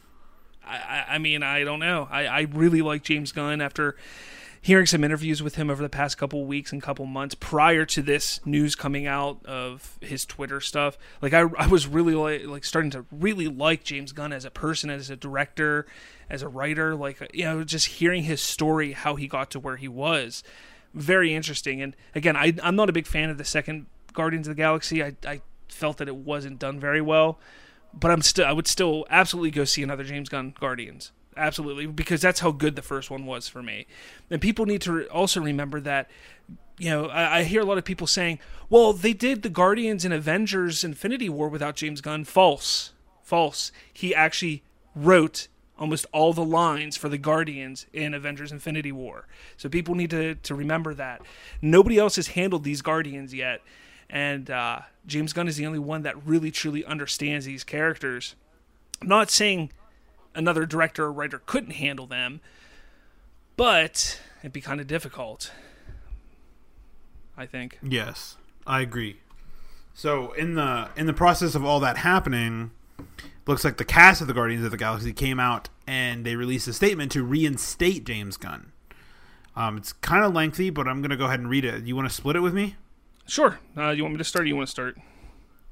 I, I mean, I don't know. I, I really like James Gunn after hearing some interviews with him over the past couple weeks and couple months prior to this news coming out of his Twitter stuff. Like I, I was really like, like starting to really like James Gunn as a person, as a director, as a writer. Like you know, just hearing his story, how he got to where he was, very interesting. And again, I, I'm not a big fan of the second Guardians of the Galaxy. I, I felt that it wasn't done very well, but I'm still I would still absolutely go see another James Gunn Guardians absolutely because that's how good the first one was for me. And people need to also remember that you know I, I, hear a lot of people saying well they did the guardians and avengers infinity war without james gunn. False. False. He actually wrote almost all the lines for the guardians in avengers infinity war. So people need to, to remember that. Nobody else has handled these guardians yet. And uh, james gunn is the only one that really truly understands these characters. I'm not saying another director or writer couldn't handle them, but it'd be kind of difficult. I think. Yes, I agree. So in the in the process of all that happening, looks like the cast of the Guardians of the Galaxy came out and they released a statement to reinstate James Gunn. Um, it's kind of lengthy, but I'm gonna go ahead and read it. You want to split it with me? Sure. Uh, you want me to start? or You want to start?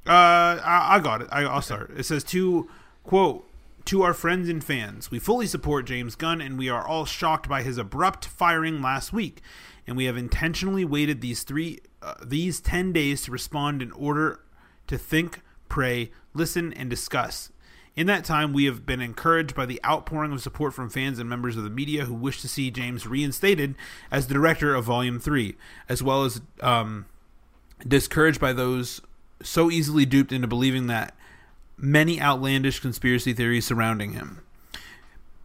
Uh, I, I got it. I, I'll start. It says to quote to our friends and fans, we fully support James Gunn and we are all shocked by his abrupt firing last week. And we have intentionally waited these three uh, these 10 days to respond in order to think, pray, listen and discuss. In that time, we have been encouraged by the outpouring of support from fans and members of the media who wish to see James reinstated as the director of Volume 3, as well as um, discouraged by those so easily duped into believing that many outlandish conspiracy theories surrounding him.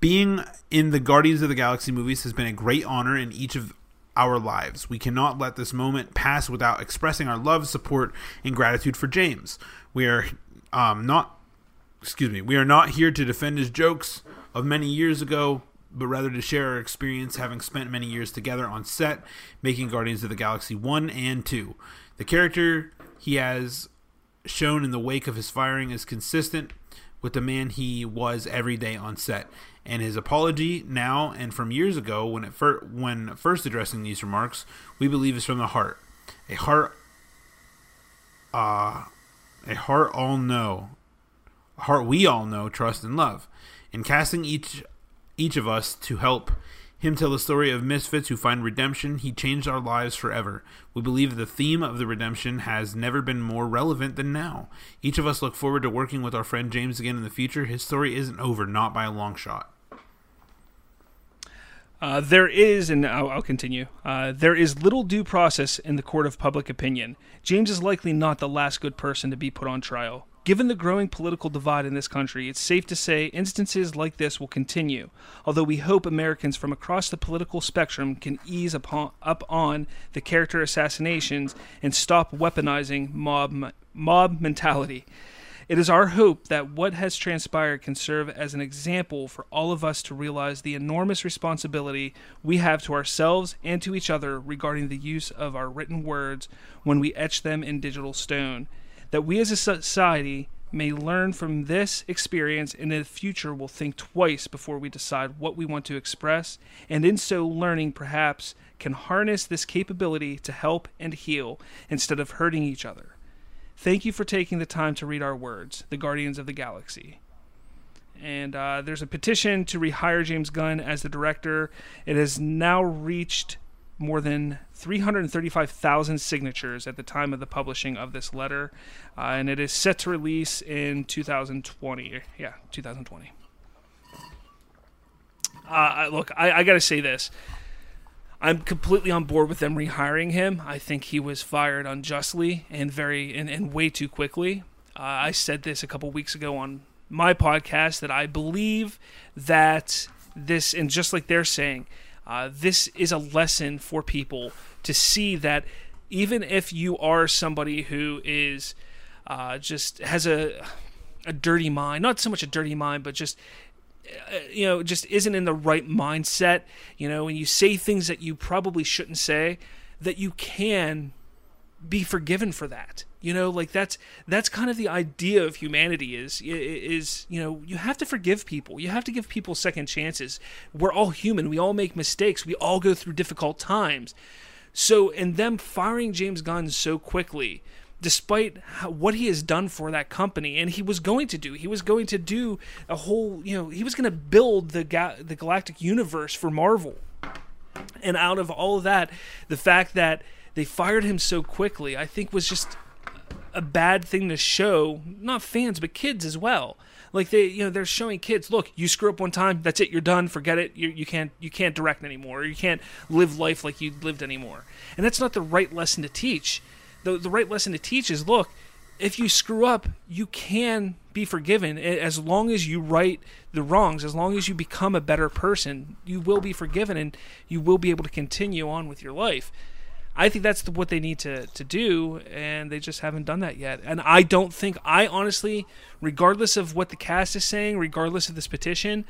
Being in the Guardians of the Galaxy movies has been a great honor in each of our lives. We cannot let this moment pass without expressing our love, support, and gratitude for James. We are um, not, excuse me, we are not here to defend his jokes of many years ago, but rather to share our experience having spent many years together on set making Guardians of the Galaxy 1 and 2. The character he has shown in the wake of his firing is consistent with the man he was every day on set. And his apology now and from years ago, when it fir- when first addressing these remarks, we believe is from the heart, a heart, uh, a heart all know, a heart we all know, trust and love. In casting each each of us to help him tell the story of misfits who find redemption, he changed our lives forever. We believe the theme of the redemption has never been more relevant than now. Each of us look forward to working with our friend James again in the future. His story isn't over, not by a long shot. Uh, there is, and I'll, I'll continue, uh, there is little due process in the court of public opinion. James is likely not the last good person to be put on trial. Given the growing political divide in this country, it's safe to say instances like this will continue, although we hope Americans from across the political spectrum can ease upon, up on the character assassinations and stop weaponizing mob, mob mentality. It is our hope that what has transpired can serve as an example for all of us to realize the enormous responsibility we have to ourselves and to each other regarding the use of our written words when we etch them in digital stone that we as a society may learn from this experience and in the future will think twice before we decide what we want to express, and in so learning, perhaps, can harness this capability to help and heal instead of hurting each other. Thank you for taking the time to read our words, the Guardians of the Galaxy. And uh, there's a petition to rehire James Gunn as the director. It has now reached more than 335,000 signatures at the time of the publishing of this letter, uh, and it is set to release in 2020. Yeah, 2020. Uh, look, I, I got to say this. I'm completely on board with them rehiring him. I think he was fired unjustly and very and, and way too quickly. Uh, I said this a couple weeks ago on my podcast that I believe that this, and just like they're saying, uh, this is a lesson for people to see that even if you are somebody who is uh, just has a a dirty mind, not so much a dirty mind, but just uh, you know just isn't in the right mindset, you know, and you say things that you probably shouldn't say, that you can be forgiven for that. You know, like that's that's kind of the idea of humanity is is you know you have to forgive people. You have to give people second chances. We're all human. We all make mistakes. We all go through difficult times. So, in them firing James Gunn so quickly, despite how, what he has done for that company, and he was going to do, he was going to do a whole, you know, he was going to build the ga- the galactic universe for Marvel. And out of all of that, the fact that they fired him so quickly, I think was just a bad thing to show not fans but kids as well. Like they you know they're showing kids look you screw up one time that's it you're done forget it you, you can't you can't direct anymore or you can't live life like you lived anymore. And that's not the right lesson to teach. The, the right lesson to teach is look if you screw up you can be forgiven as long as you right the wrongs as long as you become a better person you will be forgiven and you will be able to continue on with your life I think that's the, what they need to, to do, and they just haven't done that yet. And I don't think, I honestly, regardless of what the cast is saying, regardless of this petition,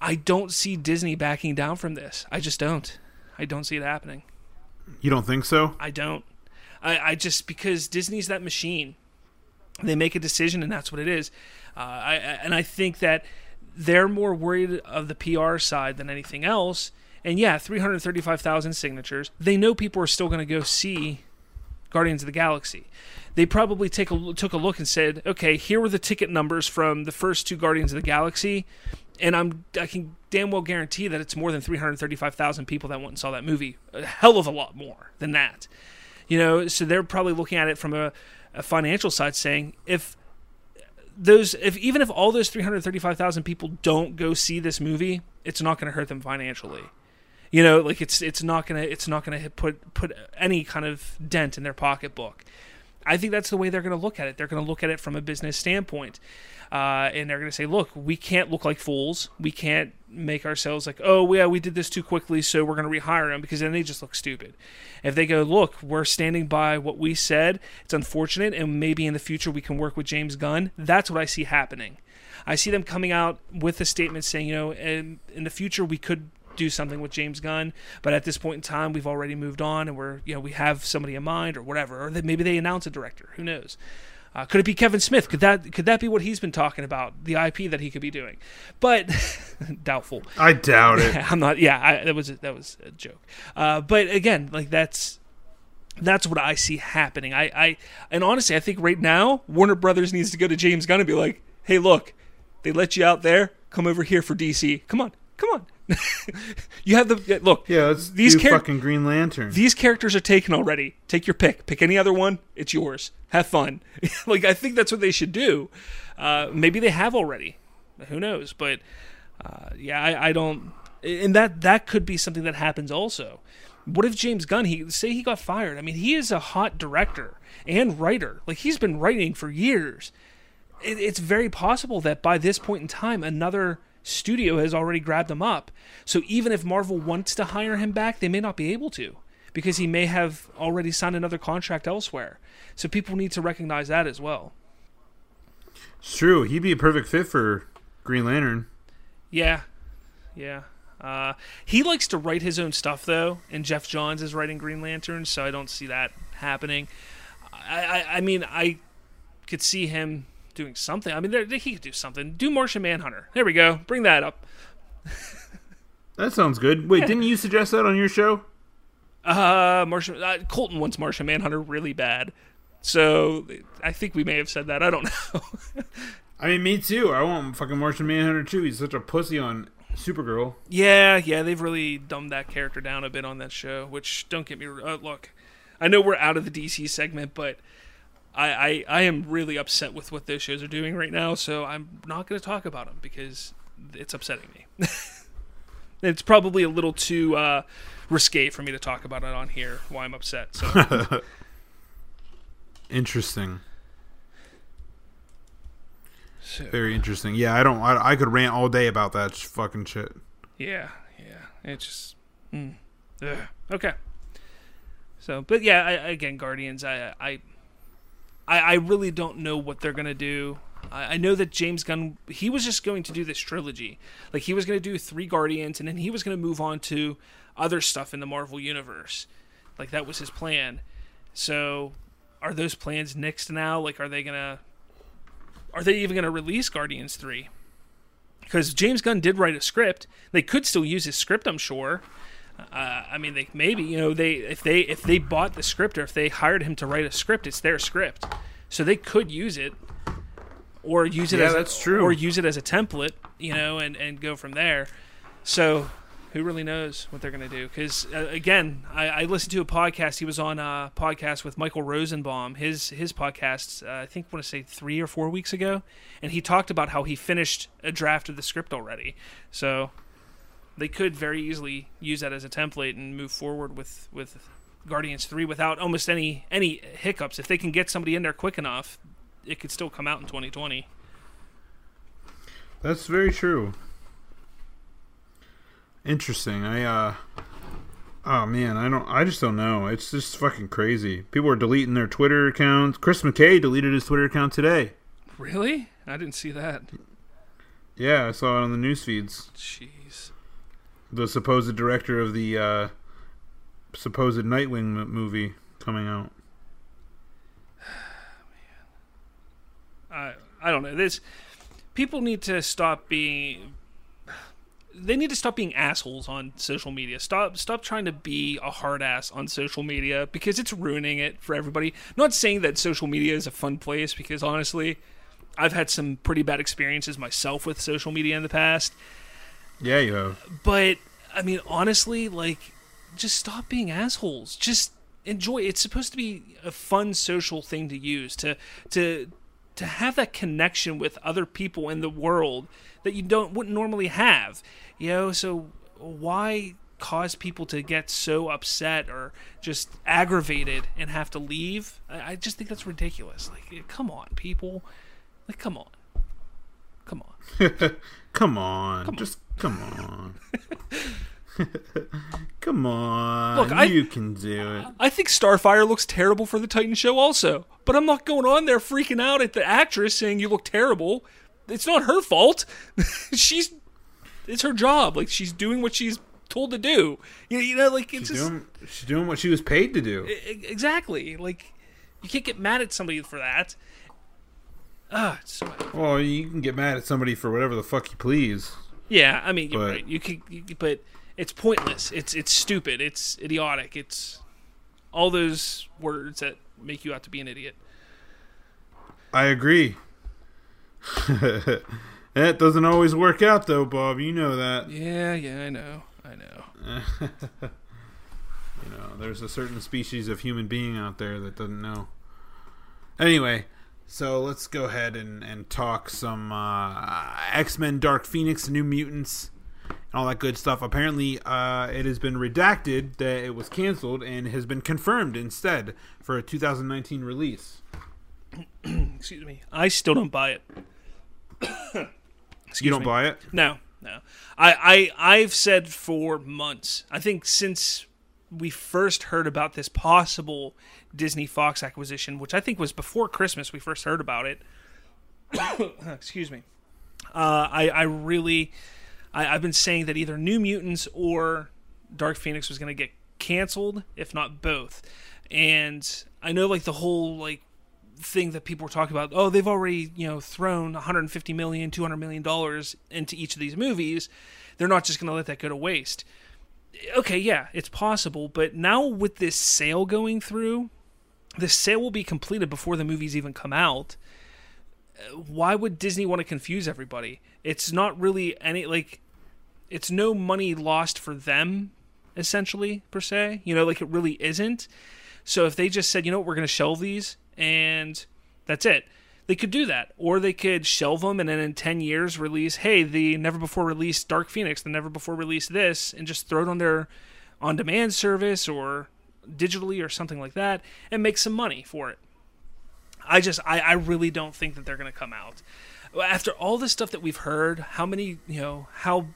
I don't see Disney backing down from this. I just don't. I don't see it happening. You don't think so? I don't. I, I just, because Disney's that machine. They make a decision, and that's what it is. Uh, I, and I think that they're more worried of the PR side than anything else and yeah, 335,000 signatures. They know people are still going to go see Guardians of the Galaxy. They probably take a, took a look and said, okay, here were the ticket numbers from the first two Guardians of the Galaxy, and I'm I can damn well guarantee that it's more than 335,000 people that went and saw that movie. A hell of a lot more than that. You know, so they're probably looking at it from a, a financial side, saying if those if even if all those 335,000 people don't go see this movie, it's not going to hurt them financially. You know, like it's it's not gonna it's not gonna put put any kind of dent in their pocketbook. I think that's the way they're going to look at it. They're going to look at it from a business standpoint, uh, and they're going to say, "Look, we can't look like fools. We can't make ourselves like, oh yeah, we did this too quickly, so we're going to rehire them because then they just look stupid." If they go, "Look, we're standing by what we said. It's unfortunate, and maybe in the future we can work with James Gunn." That's what I see happening. I see them coming out with a statement saying, you know, in, in the future we could do something with James Gunn, but at this point in time, we've already moved on, and we're you know we have somebody in mind or whatever, or that maybe they announce a director. Who knows? Uh, could it be Kevin Smith? Could that could that be what he's been talking about? The IP that he could be doing, but doubtful. I doubt it. I'm not. Yeah, I, that was a, that was a joke. Uh, but again, like that's that's what I see happening. I, I and honestly, I think right now Warner Brothers needs to go to James Gunn and be like, "Hey, look, they let you out there. Come over here for DC. Come on, come on. you have the look. Yeah, these char- fucking Green Lantern. These characters are taken already. Take your pick. Pick any other one. It's yours. Have fun. like I think that's what they should do. Uh, maybe they have already. Who knows? But uh, yeah, I, I don't. And that that could be something that happens also. What if James Gunn? He say he got fired. I mean, he is a hot director and writer. Like he's been writing for years. It, it's very possible that by this point in time, another studio has already grabbed him up. So even if Marvel wants to hire him back, they may not be able to because he may have already signed another contract elsewhere. So people need to recognize that as well. It's true. He'd be a perfect fit for Green Lantern. Yeah. Yeah. Uh, he likes to write his own stuff though, and Geoff Johns is writing Green Lantern, so I don't see that happening. I, I, I mean, I could see him doing something. I mean, he could do something. Do Martian Manhunter. There we go. Bring that up. that sounds good. Wait, yeah. didn't you suggest that on your show? Uh, Martian uh, Colton wants Martian Manhunter really bad, so I think we may have said that. I don't know. I mean, me too. I want fucking Martian Manhunter too. He's such a pussy on Supergirl. Yeah, yeah, they've really dumbed that character down a bit on that show. Which don't get me uh, look. I know we're out of the DC segment, but I, I, I am really upset with what those shows are doing right now, so I'm not going to talk about them because it's upsetting me. it's probably a little too uh, risque for me to talk about it on here. Why I'm upset. So interesting. So, Very interesting. Yeah, I don't. I, I could rant all day about that fucking shit. Yeah, yeah. It just. Mm, okay. So, but yeah, I, again, Guardians. I, I I, I really don't know what they're gonna do. I, I know that James Gunn he was just going to do this trilogy, like he was gonna do three Guardians, and then he was gonna move on to other stuff in the Marvel universe. Like that was his plan. So are those plans nixed now? Like, are they gonna are they even gonna release Guardians three? Because James Gunn did write a script. They could still use his script, I'm sure. Uh, I mean, they maybe you know they if they if they bought the script or if they hired him to write a script, it's their script, so they could use it or use it Yeah, as that's true. or use it as a template, you know, and and go from there. So who really knows what they're going to do? Because uh, again, I, I listened to a podcast. He was on a podcast with Michael Rosenbaum. His his podcast, uh, I think, want to say three or four weeks ago, and he talked about how he finished a draft of the script already. So they could very easily use that as a template and move forward with with Guardians three without almost any any hiccups. If they can get somebody in there quick enough, it could still come out in 2020. That's very true. Interesting. I uh Oh man, I don't I just don't know. It's just fucking crazy. People are deleting their Twitter accounts. Chris McKay deleted his Twitter account today. Really? I didn't see that. Yeah, I saw it on the news feeds. Jeez. The supposed director of the uh supposed Nightwing m- movie coming out. I I don't know. This people need to stop being they need to stop being assholes on social media. Stop stop trying to be a hard ass on social media because it's ruining it for everybody. not saying that social media is a fun place because honestly, I've had some pretty bad experiences myself with social media in the past. Yeah, you have. But I mean, honestly, like, just stop being assholes. Just enjoy. It's supposed to be a fun social thing to use to to to have that connection with other people in the world that you don't wouldn't normally have. You know, so why cause people to get so upset or just aggravated and have to leave? I, I just think that's ridiculous. Like, come on, people. Like, come on. Come on. Come on. just come on. come on. Look, I- you can do it. I think Starfire looks terrible for the Titan show also. But I'm not going on there freaking out at the actress saying you look terrible. It's not her fault. she's it's her job. Like she's doing what she's told to do. You know, you know like it's She's just doing, she's doing what she was paid to do. exactly. Like you can't get mad at somebody for that. Ah, it's so Well, you can get mad at somebody for whatever the fuck you please. Yeah, I mean, But- right. You could, you, but it's pointless. It's it's stupid. It's idiotic. It's all those words that make you out to be an idiot. I agree. that doesn't always work out though, Bob. You know that. Yeah, yeah, I know. I know. You know, there's a certain species of human being out there that doesn't know. Anyway, so let's go ahead and, and talk some uh, X Men Dark Phoenix, New Mutants, and all that good stuff. Apparently, uh, it has been redacted that it was canceled and has been confirmed instead for a 2019 release. Excuse me. I still don't buy it. you don't me. buy it? No, no. I, I I've said for months. I think since we first heard about this possible Disney Fox acquisition, which I think was before Christmas, we first heard about it. Excuse me. Uh, I I really I, I've been saying that either New Mutants or Dark Phoenix was going to get canceled, if not both. And I know like the whole like thing that people were talking about oh they've already you know thrown 150 million 200 million dollars into each of these movies they're not just going to let that go to waste okay yeah it's possible but now with this sale going through the sale will be completed before the movies even come out. Why would disney want to confuse everybody? It's not really any like it's no money lost for them essentially per se. You know like it really isn't. So if they just said, you know what, we're going to shelve these and that's it, they could do that. Or they could shelve them and then in 10 years release, hey, the never before released Dark Phoenix, the never before released this, and just throw it on their on demand service or digitally or something like that and make some money for it. I just, I, I really don't think that they're going to come out. After all the stuff that we've heard, how many, you know, how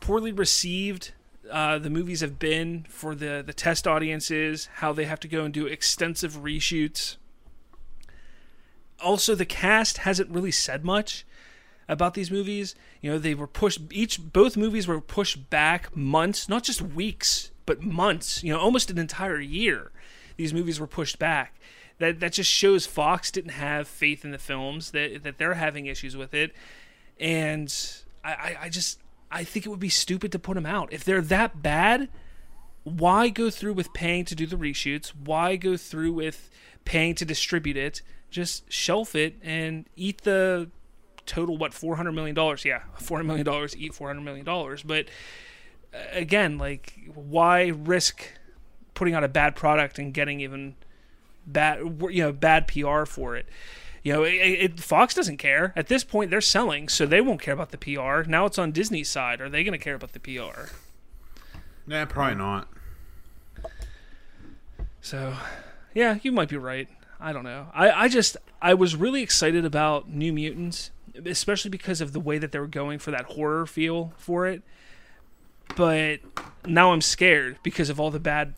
poorly received uh, the movies have been for the the test audiences, how they have to go and do extensive reshoots. Also, the cast hasn't really said much about these movies. You know, they were pushed each both movies were pushed back months, not just weeks, but months. You know, almost an entire year. these movies were pushed back. That that just shows Fox didn't have faith in the films that that they're having issues with it, and I, I, I just I think it would be stupid to put them out if they're that bad. Why go through with paying to do the reshoots? Why go through with paying to distribute it? Just shelf it and eat the total what 400 million dollars yeah 400 million dollars eat 400 million dollars but again like why risk putting out a bad product and getting even bad you know bad PR for it? You know it, it, Fox doesn't care. At this point they're selling so they won't care about the PR now it's on Disney's side. Are they going to care about the PR Nah, probably not. so yeah you might be right. I don't know. I I just I was really excited about New Mutants especially because of the way that they were going for that horror feel for it. But now I'm scared because of all the bad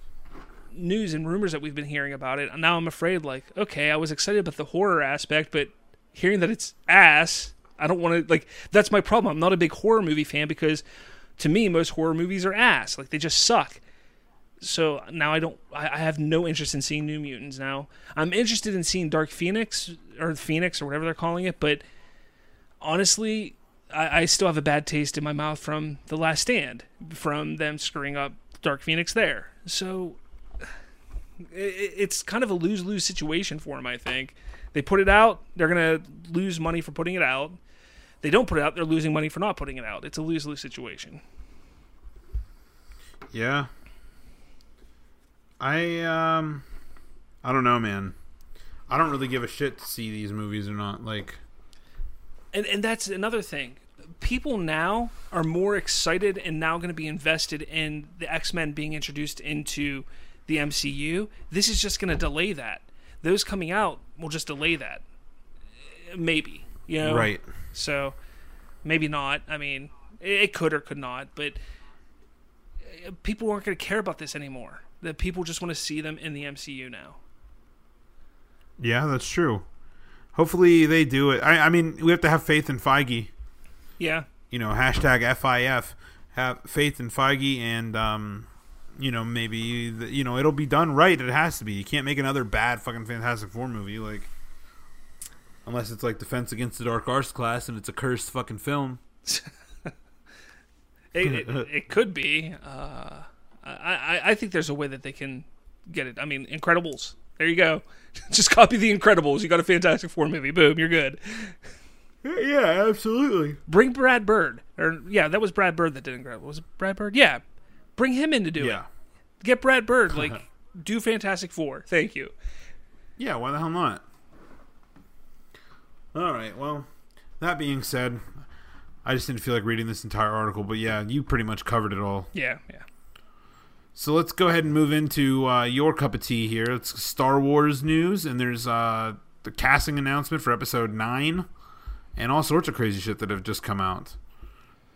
news and rumors that we've been hearing about it. And now I'm afraid, like, okay, I was excited about the horror aspect, but hearing that it's ass, I don't want to, like, that's my problem. I'm not a big horror movie fan because to me, most horror movies are ass. Like, they just suck. So now I don't, I, I have no interest in seeing New Mutants now. I'm interested in seeing Dark Phoenix or Phoenix or whatever they're calling it, but honestly, I, I, still have a bad taste in my mouth from The Last Stand, from them screwing up Dark Phoenix there. So it, it's kind of a lose lose situation for them, I think. They put it out, they're going to lose money for putting it out. They don't put it out, they're losing money for not putting it out. It's a lose lose situation. Yeah. I um I don't know, man. I don't really give a shit to see these movies or not. Like and and that's another thing. People now are more excited and now going to be invested in the X Men being introduced into the MCU. This is just going to delay that. Those coming out will just delay that. Maybe you know, right? So maybe not. I mean, it could or could not, but uh, people aren't going to care about this anymore. That people just want to see them in the MCU now. Yeah, that's true. Hopefully they do it. I, I mean, we have to have faith in Feige. Yeah. You know, hashtag FIF. Have faith in Feige, and um, you know, maybe you know it'll be done right. It has to be. You can't make another bad fucking Fantastic Four movie like, unless it's like Defense Against the Dark Arts class and it's a cursed fucking film. it, it, it, could be. Uh, I, I I think there's a way that they can get it. I mean, Incredibles. There you go. Just copy the Incredibles. You got a Fantastic Four movie. Boom, you're good. Yeah, absolutely. Bring Brad Bird. Or yeah, that was Brad Bird that did Incredible. Was it Brad Bird? Yeah. Bring him in to do yeah. it. Get Brad Bird. Like, do Fantastic Four. Thank you. Yeah, why the hell not? All right. Well, that being said, I just didn't feel like reading this entire article, but yeah, you pretty much covered it all. Yeah, yeah. So let's go ahead and move into uh, your cup of tea here. It's Star Wars news, and there's uh, the casting announcement for Episode Nine, and all sorts of crazy shit that have just come out.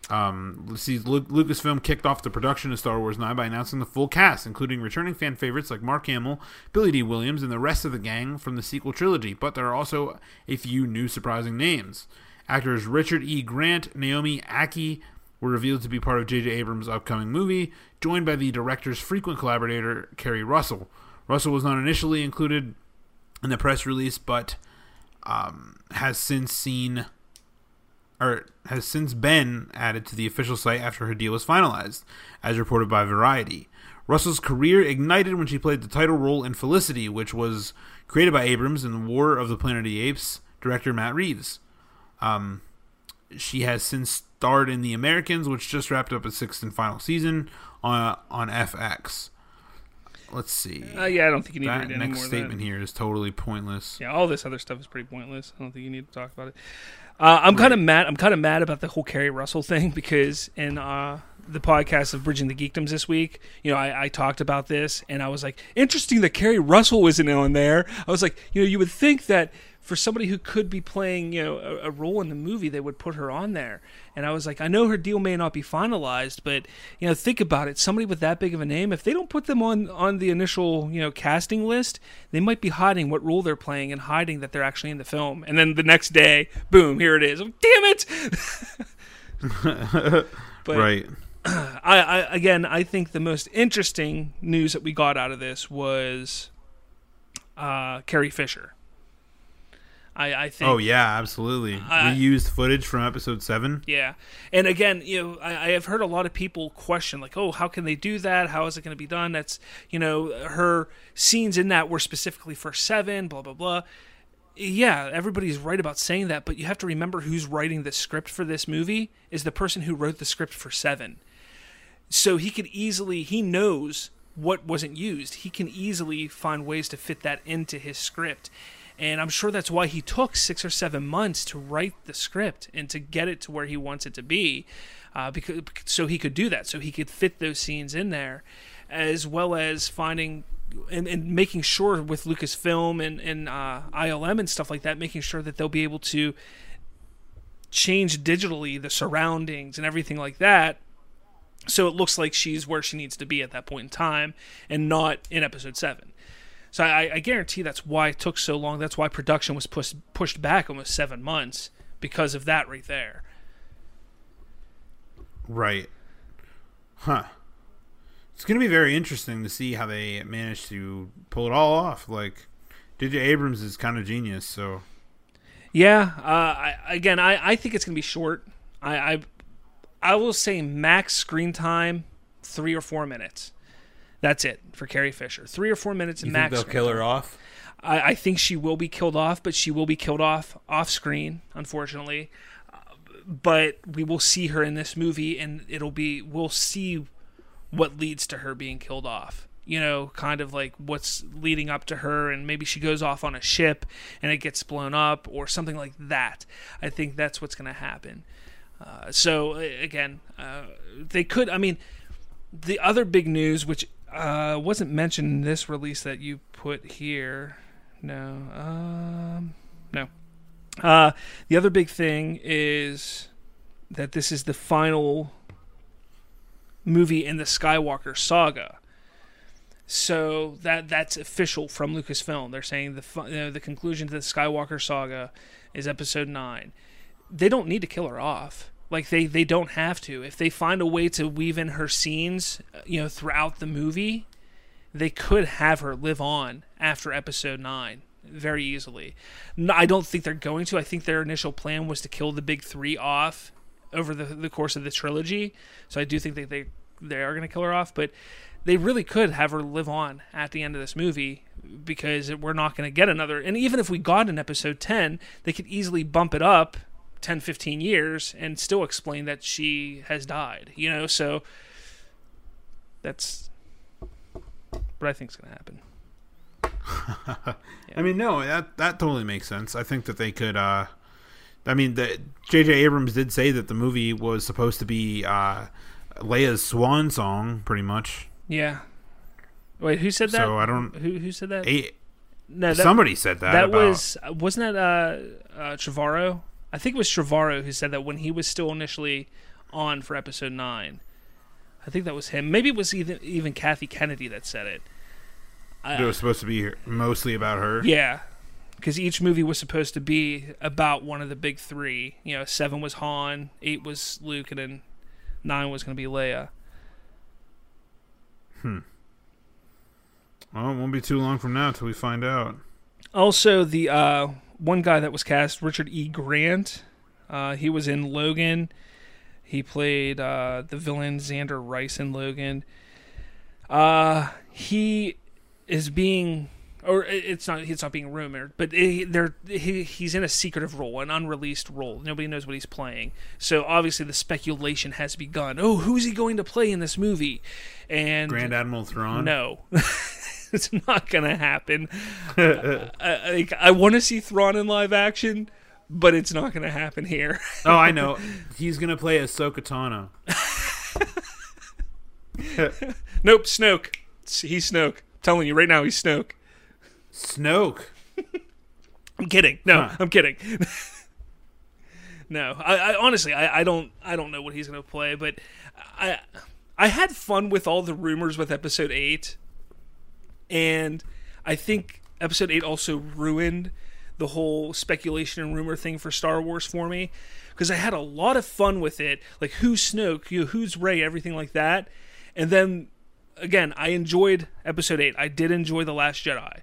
Um, see, Lucasfilm kicked off the production of Star Wars 9 by announcing the full cast, including returning fan favorites like Mark Hamill, Billy Dee Williams, and the rest of the gang from the sequel trilogy. But there are also a few new surprising names. Actors Richard E. Grant, Naomi Ackie, were revealed to be part of J.J. Abrams' upcoming movie, joined by the director's frequent collaborator, Keri Russell. Russell was not initially included in the press release, but um, has since seen or has since been added to the official site after her deal was finalized, as reported by Variety. Russell's career ignited when she played the title role in Felicity, which was created by Abrams in the War of the Planet of the Apes director Matt Reeves. Um, she has since starred in The Americans, which just wrapped up its sixth and final season on on FX. Let's see. Uh, yeah, I don't think you need that to read next statement here is totally pointless. Yeah, all this other stuff is pretty pointless. I don't think you need to talk about it. Uh, I'm kind of mad. I'm kind of mad about the whole Keri Russell thing because in uh, the podcast of Bridging the Geekdoms this week, you know, I, I, talked about this and I was like, interesting that Keri Russell wasn't on there. I was like, you know, you would think that for somebody who could be playing, you know, a, a, role in the movie, they would put her on there. And I was like, I know her deal may not be finalized, but you know, think about it. Somebody with that big of a name, if they don't put them on on the initial, you know, casting list, they might be hiding what role they're playing and hiding that they're actually in the film. And then the next day, boom, here it is. Damn it! but, right. I, I again, I think the most interesting news that we got out of this was uh, Carrie Fisher. I, I think. Oh yeah, absolutely. I- we used footage from episode seven. Yeah, and again, you know, I, I have heard a lot of people question, like, "Oh, how can they do that? How is it going to be done?" That's, you know, her scenes in that were specifically for seven, blah blah blah. Yeah, everybody's right about saying that, but you have to remember who's writing the script for this movie is the person who wrote the script for seven. So he could easily, he knows what wasn't used. He can easily find ways to fit that into his script. And I'm sure that's why he took six or seven months to write the script and to get it to where he wants it to be, uh, because so he could do that, so he could fit those scenes in there, as well as finding and, and making sure with Lucasfilm and and uh, ILM and stuff like that, making sure that they'll be able to change digitally the surroundings and everything like that. So it looks like she's where she needs to be at that point in time and not in episode 7 so I, I guarantee that's why it took so long. That's why production was pushed pushed back almost seven months because of that right there. Right. Huh. It's going to be very interesting to see how they manage to pull it all off. Like, J.J. Abrams is kind of genius, so. Yeah. Uh, I, again, I, I think it's going to be short. I, I I will say max screen time three or four minutes. That's it for Carrie Fisher. Three or four minutes You max. think they'll kill her off? I, I think she will be killed off, but she will be killed off off screen, unfortunately. Uh, but we will see her in this movie, and it'll be we'll see what leads to her being killed off. You know, kind of like what's leading up to her, and maybe she goes off on a ship and it gets blown up, or something like that. I think that's what's going to happen. Uh, so again, uh, they could. I mean, the other big news, which uh, wasn't mentioned in this release that you put here, no, um, no. Uh, the other big thing is that this is the final movie in the Skywalker saga. So that that's official from Lucasfilm. They're saying the you know, the conclusion to the Skywalker saga is Episode Nine. They don't need to kill her off. Like they they don't have to. If they find a way to weave in her scenes, uh, you know, throughout the movie, they could have her live on after Episode Nine very easily. No, I don't think they're going to. I think their initial plan was to kill the big three off over the the course of the trilogy. So I do think that they they are going to kill her off, but they really could have her live on at the end of this movie because we're not going to get another. And even if we got an episode 10, they could easily bump it up 10, 15 years and still explain that she has died, you know? So that's what I think is going to happen. I mean, no, that that totally makes sense. I think that they could. uh I mean, the J.J. Abrams did say that the movie was supposed to be uh Leia's swan song, pretty much. Yeah. Wait, who said that? So I don't. Who who said that? A, no, that, somebody said that. that about- was wasn't that uh, uh Trevorrow? I think it was Trevorrow who said that when he was still initially on for episode nine. I think that was him. Maybe it was even even Kathy Kennedy that said it. it was supposed to be mostly about her. Yeah, because each movie was supposed to be about one of the big three. You know, seven was Han, eight was Luke, and then nine was going to be Leia. Hmm. Well, it won't be too long from now till we find out. Also, the uh, one guy that was cast, Richard E. Grant, uh, he was in Logan. He played uh, the villain Zander Rice in Logan. Uh, he is being, or it's not. It's not being rumored, but it, they're, he, he's in a secretive role, an unreleased role. Nobody knows what he's playing. So obviously, the speculation has begun. Oh, who's he going to play in this movie? And Grand Admiral Thrawn. no. it's not gonna happen. I, I, I want to see Thrawn in live action, but it's not gonna happen here. Oh, I know. He's gonna play Ahsoka Tano. nope, Snoke. He's Snoke. I'm telling you right now, he's Snoke. Snoke. I'm kidding. No, Huh. I'm kidding. no, I, I honestly, I, I don't, I don't know what he's gonna play, but I, I had fun with all the rumors with Episode Eight, and I think Episode Eight also ruined the whole speculation and rumor thing for Star Wars for me because I had a lot of fun with it, like who's Snoke, you know, who's Rey, everything like that, and then again, I enjoyed Episode Eight. I did enjoy the Last Jedi.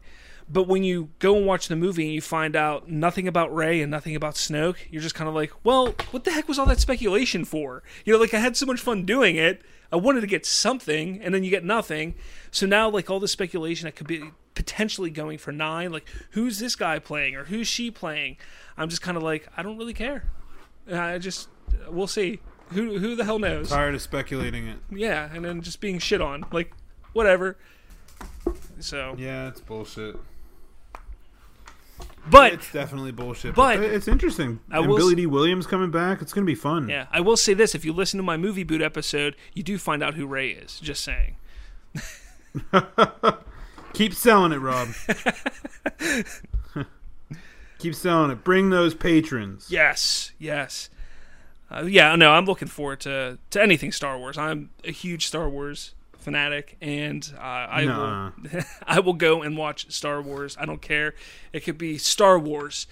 But when you go and watch the movie and you find out nothing about Rey and nothing about Snoke, you're just kind of like, well, what the heck was all that speculation for? You know, like I had so much fun doing it. I wanted to get something, and then you get nothing. So now, like all the speculation that could be potentially going for nine, like who's this guy playing or who's she playing? I'm just kind of like, I don't really care. I just, we'll see. Who who the hell knows? Tired of speculating it. Yeah, and then just being shit on, like whatever. So, Yeah, it's bullshit. But It's definitely bullshit. but- But, it's interesting. I and will Billy s- D. Williams coming back. It's gonna be fun. yeah, I will say this: if you listen to my movie boot episode, you do find out who Rey is. Just saying. Keep selling it, Rob. Keep selling it. Bring those patrons. Yes, yes. Uh, yeah, no, I'm looking forward to, to anything Star Wars. I'm a huge Star Wars fanatic, and uh, I Nuh-uh. will I will go and watch Star Wars. I don't care. It could be Star Wars,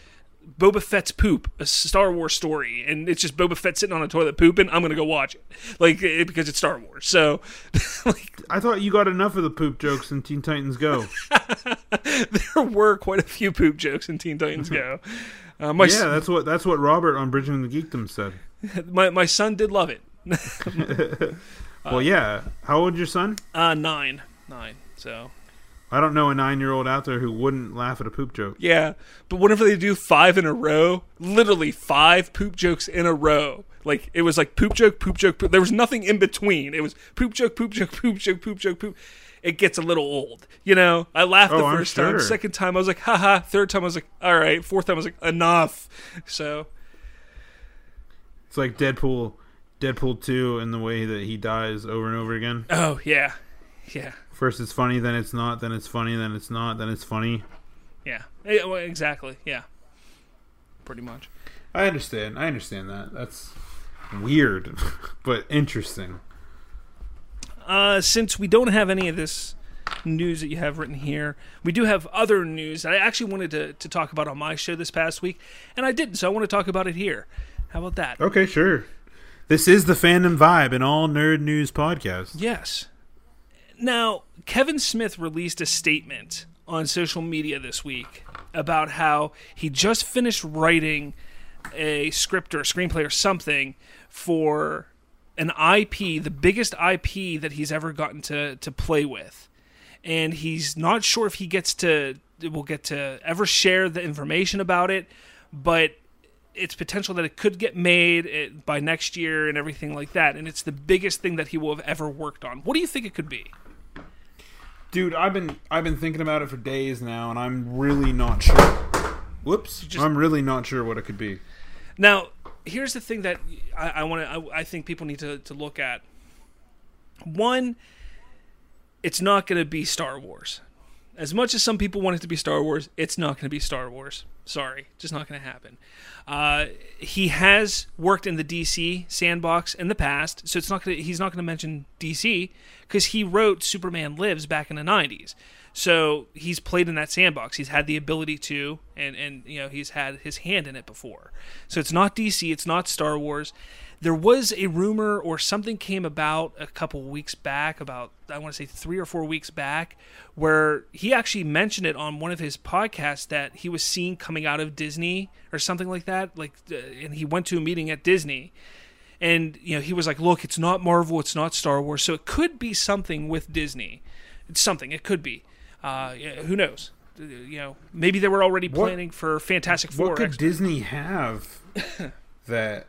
Boba Fett's poop, a Star Wars story, and it's just Boba Fett sitting on a toilet pooping. I'm gonna go watch it, like it, because it's Star Wars. So, like, I thought you got enough of the poop jokes in Teen Titans Go. there were quite a few poop jokes in Teen Titans Go. Uh, yeah, that's what that's what Robert on Bridging the Geekdom said. my my son did love it. Well, yeah. How old your son? Uh, nine, nine. So I don't know a nine-year-old out there who wouldn't laugh at a poop joke. Yeah, but whenever they do five in a row, literally five poop jokes in a row, like it was like poop joke, poop joke, poop. There was nothing in between. It was poop joke, poop joke, poop joke, poop joke, poop. It gets a little old, you know. I laughed the Oh, I'm first time. Second time, I was like, haha. Third time, I was like, all right. Fourth time, I was like, enough. So It's like Deadpool, Deadpool two, and the way that he dies over and over again. Oh yeah, yeah, First it's funny, then it's not, then it's funny, then it's not, then it's funny. yeah. Eh, well, exactly. Yeah, pretty much. I understand. I understand that. That's weird, but interesting. Uh, since we don't have any of this news that you have written here, we do have other news that I actually wanted to, to talk about on my show this past week, and I didn't, so I want to talk about it here. How about that? Okay, sure. This is the fandom vibe in all nerd news podcasts. Yes. Now, Kevin Smith released a statement on social media this week about how he just finished writing a script or a screenplay or something for an IP, the biggest IP that he's ever gotten to, to play with. And he's not sure if he gets to will get to ever share the information about it, but it's potential that it could get made it, by next year and everything like that. And it's the biggest thing that he will have ever worked on. What do you think it could be? Dude, I've been I've been thinking about it for days now, and I'm really not sure. Whoops, just- I'm really not sure what it could be. Now, here's the thing that I, I want to. I, I think people need to, to look at. One, it's not going to be Star Wars. As much as some people want it to be Star Wars, it's not going to be Star Wars. Sorry, just not going to happen. Uh, he has worked in the DC sandbox in the past, so it's not to He's not going to mention DC because he wrote Superman Lives back in the '90s. So he's played in that sandbox. He's had the ability to, and and you know he's had his hand in it before. So it's not DC. It's not Star Wars. There was a rumor or something came about a couple weeks back, about I want to say three or four weeks back, where he actually mentioned it on one of his podcasts that he was seen coming out of Disney or something like that. Like, uh, and he went to a meeting at Disney, and you know he was like, "Look, it's not Marvel, it's not Star Wars, so it could be something with Disney. It's something. It could be. Uh, yeah, who knows? Uh, You know, maybe they were already What- planning for Fantastic Four. What could X- Disney have that?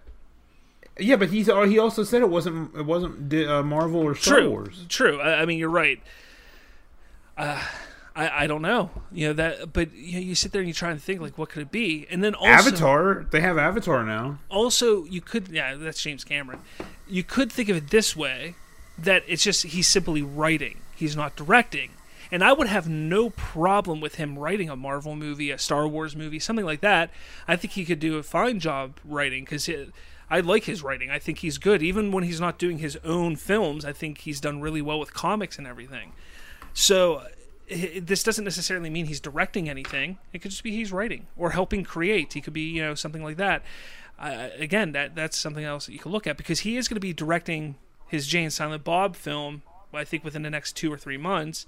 Yeah, but he's uh, he also said it wasn't it wasn't uh, Marvel or Star true, Wars. True. I, I mean, you're right. Uh, I I don't know. You know that, but you, know, you sit there and you try and think like, what could it be? And then also, Avatar, they have Avatar now. also you could yeah that's james cameron you could think of it this way that it's just he's simply writing he's not directing and i would have no problem with him writing a marvel movie a star wars movie something like that i think he could do a fine job writing because i like his writing i think he's good even when he's not doing his own films i think he's done really well with comics and everything so this doesn't necessarily mean he's directing anything. It could just be he's writing or helping create. He could be, you know, something like that. Uh, again, that that's something else that you can look at because he is going to be directing his Jay and Silent Bob film. I think within the next two or three months.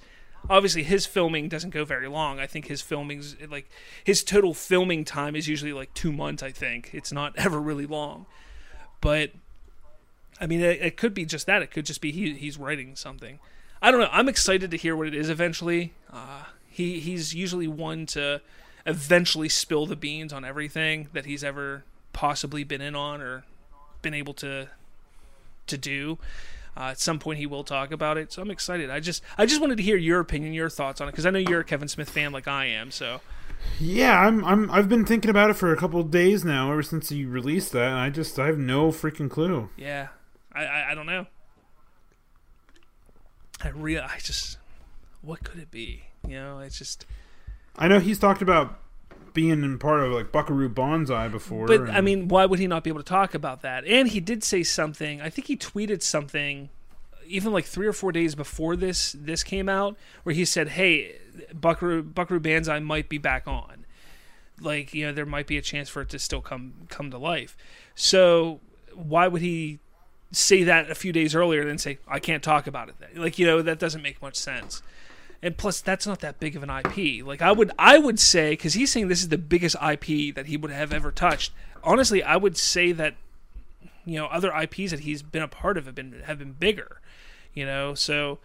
obviously his filming doesn't go very long. I think his filming's like his total filming time is usually like two months. I think it's not ever really long, but I mean, it, it could be just that. It could just be he, he's writing something. I don't know. I'm excited to hear what it is eventually. Uh, he he's usually one to eventually spill the beans on everything that he's ever possibly been in on or been able to to do. Uh, at some point, he will talk about it, so I'm excited. I just I just wanted to hear your opinion, your thoughts on it, because I know you're a Kevin Smith fan like I am. So Yeah, I'm. I'm. I've been thinking about it for a couple of days now, ever since he released that, and I just I have no freaking clue. yeah, I I, I don't know. I real I just what could it be? You know, it's just. I know he's talked about being in part of like Buckaroo Banzai before. But and- I mean, why would he not be able to talk about that? And he did say something. I think he tweeted something, even like three or four days before this this came out, where he said, "Hey, Buckaroo Buckaroo Banzai might be back on. Like, you know, there might be a chance for it to still come come to life." So why would he say that a few days earlier than say, "I can't talk about it"? Then? Like, you know, that doesn't make much sense and plus that's not that big of an IP. Like I would I would say because he's saying this is the biggest IP that he would have ever touched. Honestly, I would say that you know other IPs that he's been a part of have been have been bigger. You know, so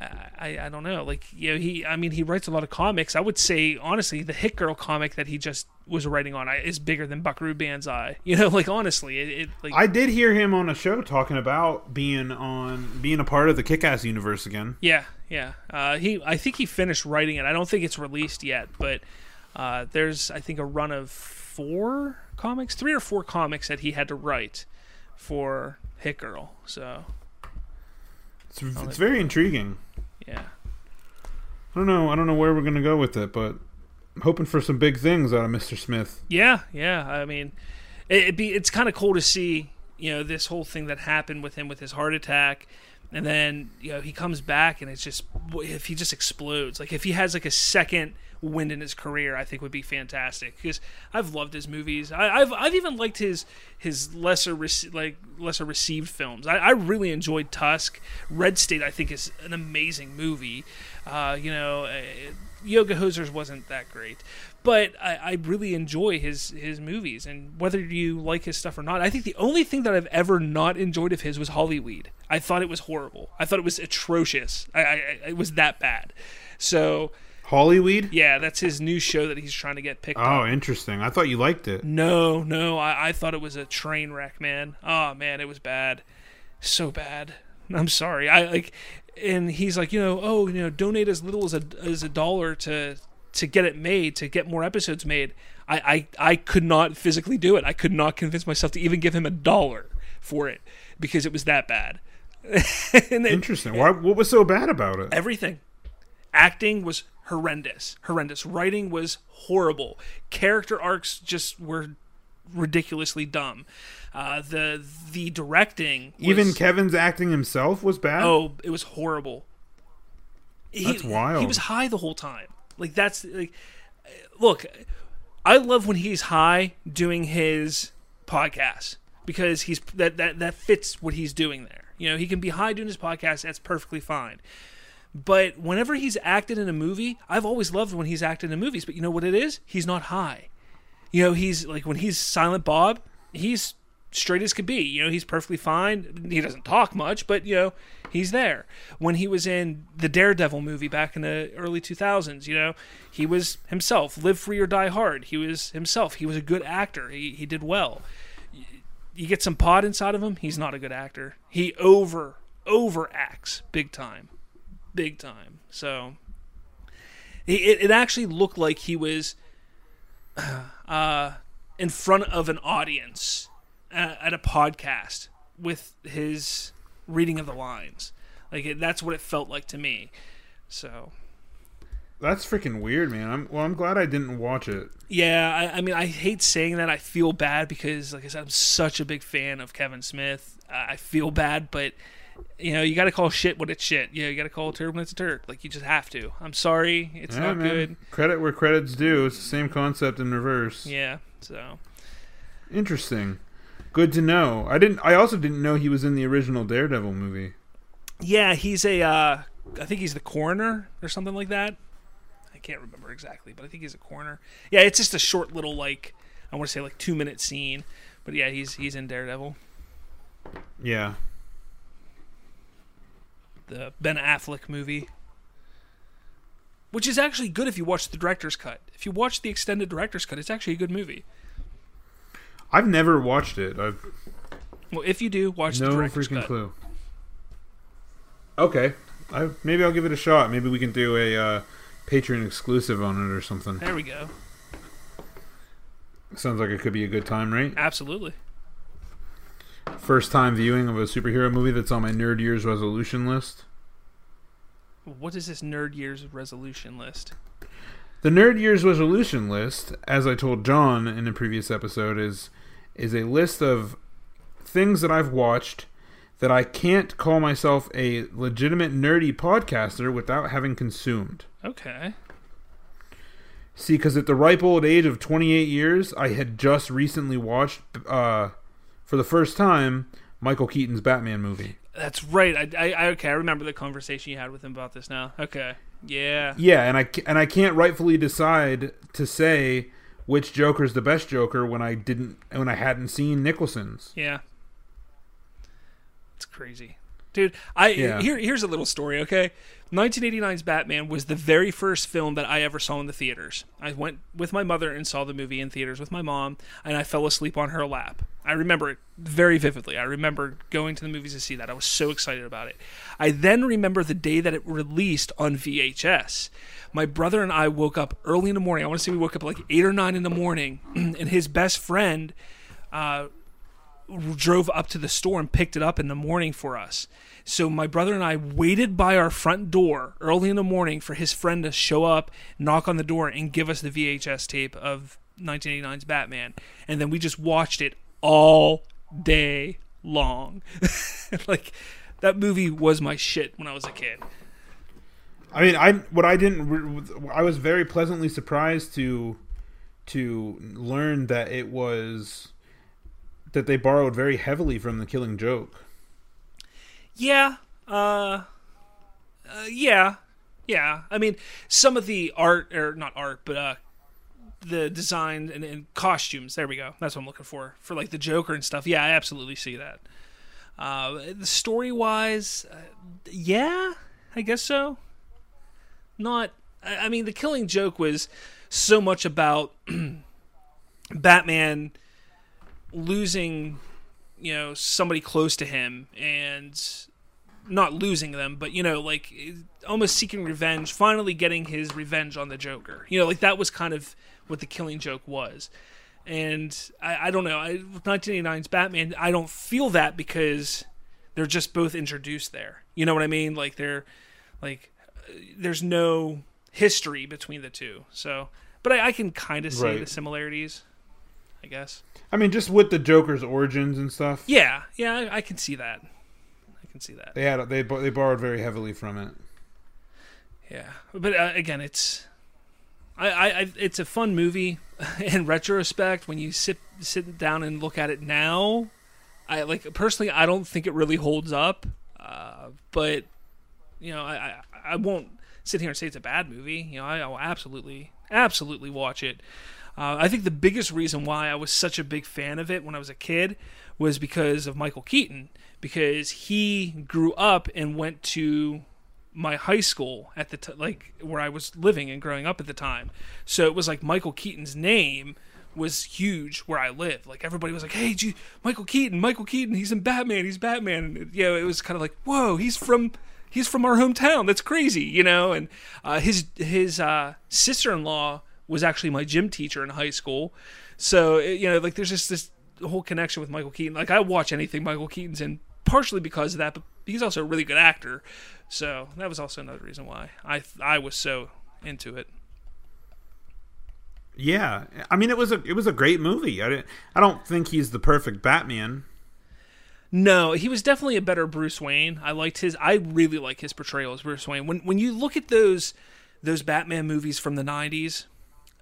I I don't know. Like you know he I mean he writes a lot of comics. I would say honestly the Hit Girl comic that he just was writing on is bigger than Buckaroo Banzai. You know, like honestly, it, it like I did hear him on a show talking about being on being a part of the Kick-Ass universe again. Yeah, yeah. Uh, he, I think he finished writing it. I don't think it's released yet, but uh, there's, I think, a run of four comics, three or four comics that he had to write for Hit Girl. So, It's, it's very intriguing. yeah, I don't know. I don't know where we're gonna go with it, but I'm hoping for some big things out of Mr. Smith. yeah, yeah. I mean, it, it'd be, it's kind of cool to see, you know, this whole thing that happened with him with his heart attack. And then you know he comes back and it's just if he just explodes like if he has like a second wind in his career I think would be fantastic. Because I've loved his movies. I, I've I've even liked his his lesser rec- like lesser received films. I, I really enjoyed Tusk. Red State I think is an amazing movie. Uh, you know uh, Yoga Hosers wasn't that great. But I, I really enjoy his his movies. And whether you like his stuff or not I think the only thing that I've ever not enjoyed of his was Hollyweed I thought it was horrible. I thought it was atrocious. I, I, I it was that bad. So Hollyweed. yeah that's his new show that he's trying to get picked oh, up. Oh, interesting. I thought you liked it. no no I, I thought it was a train wreck man. Oh man it was bad. So bad. I'm sorry. I like and he's like you know oh you know donate as little as a as a dollar to to get it made to get more episodes made. I, I I could not physically do it. I could not convince myself to even give him a dollar for it because it was that bad Interesting. Why? What was so bad about it? everything acting was horrendous horrendous writing was horrible character arcs just were ridiculously dumb uh, the the directing was, Even Kevin's acting himself was bad. oh it was horrible he, That's wild. he was high the whole time like that's like look i love when he's high doing his podcast because he's that that that fits what he's doing there you know he can be high doing his podcast that's perfectly fine. But whenever he's acted in a movie i've always loved when he's acted in movies but you know what it is? He's not high. You know he's like when he's silent bob he's straight as could be. You know he's perfectly fine. He doesn't talk much but you know he's there. When he was in the daredevil movie back in the early 2000s you know he was himself. Live free or die hard he was himself. He was a good actor. He, he did well you get some pod inside of him he's not a good actor he over overacts big time big time so it, it actually looked like he was uh, in front of an audience at, at a podcast with his reading of the lines. Like it, that's what it felt like to me. So That's freaking weird, man. I'm well. I'm glad I didn't watch it. yeah, I, I mean, I hate saying that. I feel bad because, like I said, I'm such a big fan of Kevin Smith. Uh, I feel bad, but you know, you got to call shit when it's shit. You know, you got to call a turd when it's a turd. Like you just have to. I'm sorry, it's Yeah, not man. good. Credit where credit's due. It's the same concept in reverse. Yeah. So Interesting. Good to know. I didn't. I also didn't know he was in the original Daredevil movie. Yeah, he's a uh, I think he's the coroner or something like that. I can't remember exactly, but I think he's a corner. Yeah, it's just a short little like I want to say like two minute scene, but yeah, he's he's in Daredevil, Yeah. the Ben Affleck movie, which is actually good if you watch the director's cut. If you watch the extended director's cut, it's actually a good movie. I've never watched it. I've Well, if you do, watch the no director's freaking cut. clue. Okay. I maybe I'll give it a shot. Maybe we can do a uh, Patreon exclusive on it or something. There we go. Sounds like it could be a good time, right? Absolutely. First time viewing of a superhero movie that's on my nerd years resolution list. What is this nerd years resolution list? The nerd years resolution list, as I told John in a previous episode, is is a list of things that I've watched that I can't call myself a legitimate nerdy podcaster without having consumed. Okay. See, because at the ripe old age of 28 years, I had just recently watched, uh, for the first time, Michael Keaton's Batman movie. That's right. I, I, I okay. I remember the conversation you had with him about this now. Okay. Yeah. Yeah, and I and I can't rightfully decide to say which Joker's the best Joker when I didn't when I hadn't seen Nicholson's. Yeah. It's crazy. Dude, I Yeah. here here's a little story, okay? 1989's Batman was the very first film that I ever saw in the theaters. I went with my mother and saw the movie in theaters with my mom, and I fell asleep on her lap. I remember it very vividly. I remember going to the movies to see that. I was so excited about it. I then remember the day that it released on VHS. My brother and I woke up early in the morning. I want to say we woke up like 8 or 9 in the morning, and his best friend uh, drove up to the store and picked it up in the morning for us. So my brother and I waited by our front door early in the morning for his friend to show up, knock on the door, and give us the VHS tape of 1989's Batman. And then we just watched it all day long. like that movie was my shit when I was a kid. I mean, I what I didn't I was very pleasantly surprised to to learn that it was that they borrowed very heavily from the Killing Joke. Yeah. Uh, uh yeah. Yeah. I mean, some of the art or not art, but uh the design and, and costumes. There we go. That's what I'm looking for for like the Joker and stuff. Yeah, I absolutely see that. Uh, the story wise, uh, yeah, I guess so. Not. I, I mean, the Killing Joke was so much about Batman losing, you know, somebody close to him and not losing them, but you know, like almost seeking revenge, finally getting his revenge on the Joker. You know, like that was kind of what the Killing Joke was. And I, I don't know, I, 1989's Batman, I don't feel that because they're just both introduced there. You know what I mean? Like they're like there's no history between the two. So, but I, I can kind of see Right. the similarities, I guess. I mean, just with the Joker's origins and stuff. Yeah, yeah, I, I can see that. I can see that. They had they they borrowed very heavily from it. Yeah, but uh, again, it's I, I, it's a fun movie in retrospect when you sit sit down and look at it now. I like personally, I don't think it really holds up, uh, but you know, I, I I won't sit here and say it's a bad movie. You know, I, I'll absolutely absolutely watch it. Uh, I think the biggest reason why I was such a big fan of it when I was a kid was because of Michael Keaton, because he grew up and went to my high school at the t- like where I was living and growing up at the time. So it was like Michael Keaton's name was huge where I lived. Like everybody was like, "Hey, gee, Michael Keaton, Michael Keaton, he's in Batman, he's Batman." And it, you know, it was kind of like, "Whoa, he's from he's from our hometown. That's crazy," you know. And uh, his his uh, sister in law was actually my gym teacher in high school. So you know, like there's just this whole connection with Michael Keaton. Like I watch anything Michael Keaton's in, partially because of that, but he's also a really good actor. So that was also another reason why I I was so into it. Yeah, I mean, it was a it was a great movie. I didn't, I don't think he's the perfect Batman. No, he was definitely a better Bruce Wayne. I liked his. I really like his portrayal as Bruce Wayne. When when you look at those those Batman movies from the '90s,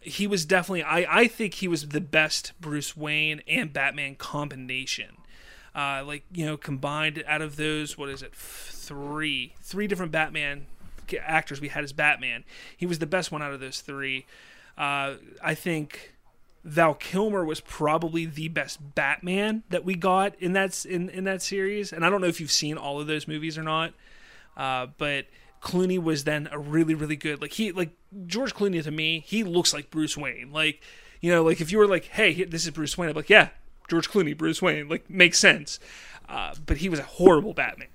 he was definitely. I I think he was the best Bruce Wayne and Batman combination. Uh, like you know, combined out of those, what is it? Three, three different Batman actors we had as Batman. He was the best one out of those three. Uh, I think Val Kilmer was probably the best Batman that we got in that in in that series. And I don't know if you've seen all of those movies or not, uh, but Clooney was then a really really good like he like George Clooney to me he looks like Bruce Wayne like you know like if you were like hey this is Bruce Wayne I'm like yeah George Clooney Bruce Wayne like makes sense. Uh, but he was a horrible Batman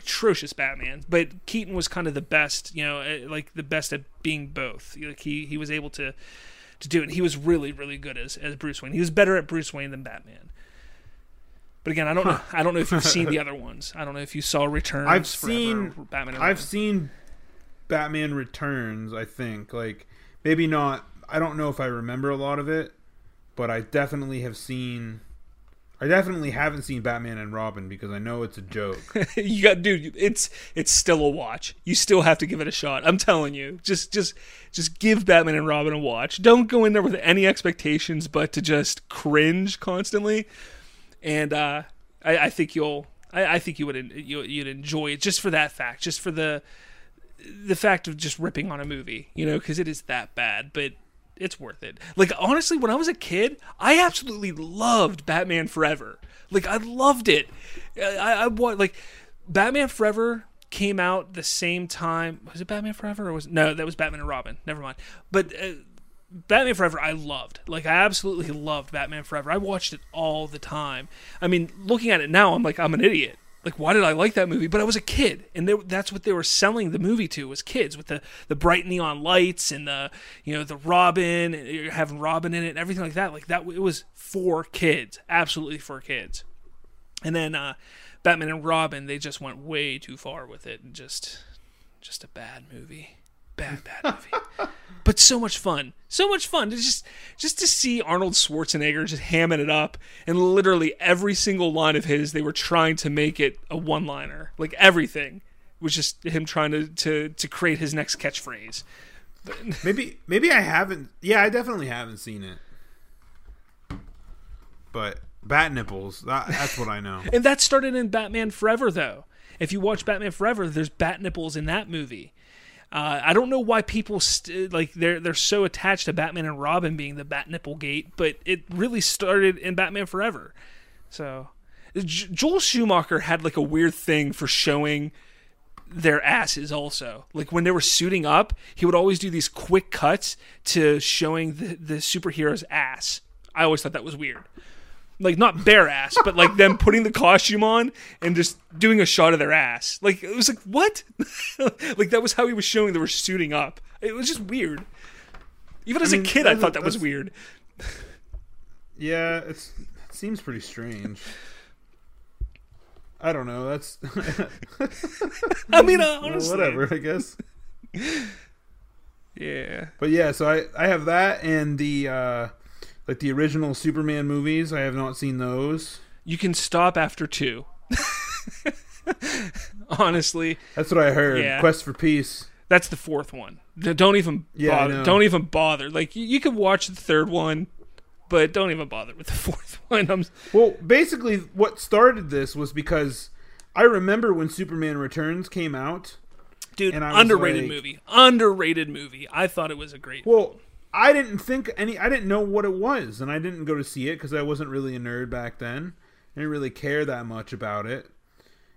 atrocious Batman but Keaton was kind of the best you know eh, like the best at being both. Like he he was able to to do it he was really really good as as Bruce Wayne. He was better at Bruce Wayne than Batman but again, I don't know. I don't know if you've seen the other ones. I don't know if you saw Returns. I've Forever, seen Batman. I've seen Batman Returns. I think like maybe not. I don't know if I remember a lot of it, but I definitely have seen. I definitely haven't seen Batman and Robin because I know it's a joke. you got, dude. It's it's still a watch. You still have to give it a shot. I'm telling you. Just just just give Batman and Robin a watch. Don't go in there with any expectations, but to just cringe constantly. And uh, I, I think you'll. I, I think you would you, you'd enjoy it just for that fact, just for the the fact of just ripping on a movie, you know, because it is that bad, but it's worth it. Like honestly, when I was a kid, I absolutely loved Batman Forever. Like I loved it. I, I what like Batman Forever came out the same time. Was it Batman Forever or was no? That was Batman and Robin. Never mind. But uh, Batman Forever, I loved. Like I absolutely loved Batman Forever. I watched it all the time. I mean, looking at it now, I'm like, I'm an idiot. Like, why did I like that movie? But I was a kid, and they, that's what they were selling the movie to was kids with the the bright neon lights and the you know the Robin, and having Robin in it, and everything like that. Like that, it was for kids, absolutely for kids. And then uh, Batman and Robin, they just went way too far with it, and just just a bad movie, bad bad movie. but so much fun, so much fun to just just to see Arnold Schwarzenegger just hamming it up, and literally every single line of his, they were trying to make it a one-liner, like everything was just him trying to to to create his next catchphrase. maybe maybe I haven't. Yeah, I definitely haven't seen it. But bat nipples. That, that's what I know. And that started in Batman Forever, though. If you watch Batman Forever, there's bat nipples in that movie. Uh, I don't know why people st- like they're they're so attached to Batman and Robin being the bat nipple gate, but it really started in Batman Forever. So, J- Joel Schumacher had like a weird thing for showing their asses also. Like when they were suiting up, he would always do these quick cuts to showing the, the superhero's ass. I always thought that was weird. Like not bare ass, but like them putting the costume on and just doing a shot of their ass. Like it was like what? like that was how he was showing they were suiting up. It was just weird. Even as I mean, a kid, I thought that was weird. Yeah, it's it seems pretty strange. I don't know. That's I mean, uh, honestly, whatever. I guess. Yeah. But yeah, so I I have that and the uh like the original Superman movies. I have not seen those. You can stop after two. Honestly, That's what I heard. Yeah. Quest for Peace. that's the fourth one. Don't even Yeah, bother. Don't even bother. Like you, you could watch the third one, but don't even bother with the fourth one. I'm, Well, basically, what started this was because I remember when Superman Returns came out. dude, And underrated like- movie. Underrated movie. I thought it was a great. Well, I didn't think any. I didn't know what it was, and I didn't go to see it because I wasn't really a nerd back then. I didn't really care that much about it.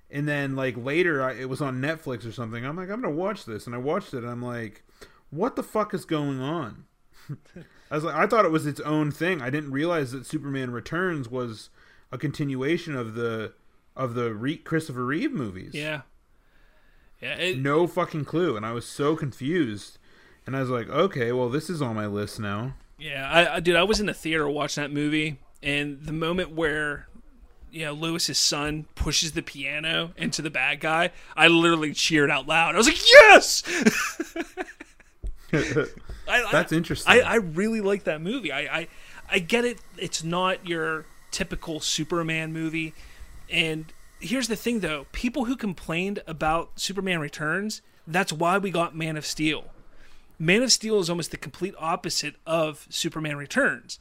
And then, like later, I, it was on Netflix or something. I'm like, I'm gonna watch this, and I watched it. and I'm like, what the fuck is going on? I was like, I thought it was its own thing. I didn't realize that Superman Returns was a continuation of the of the Re- Christopher Reeve movies. yeah. Yeah. It, No fucking clue, and I was so confused. And I was like, okay, well, this is on my list now. Yeah, I, I dude, I was in the theater watching that movie, and the moment where you know Lois's son pushes the piano into the bad guy, I literally cheered out loud. I was like, "Yes!" I, That's interesting. I, I really like that movie. I, I I get it. It's not your typical Superman movie, and here's the thing, though: people who complained about Superman Returns, that's why we got Man of Steel. Man of Steel is almost the complete opposite of Superman Returns.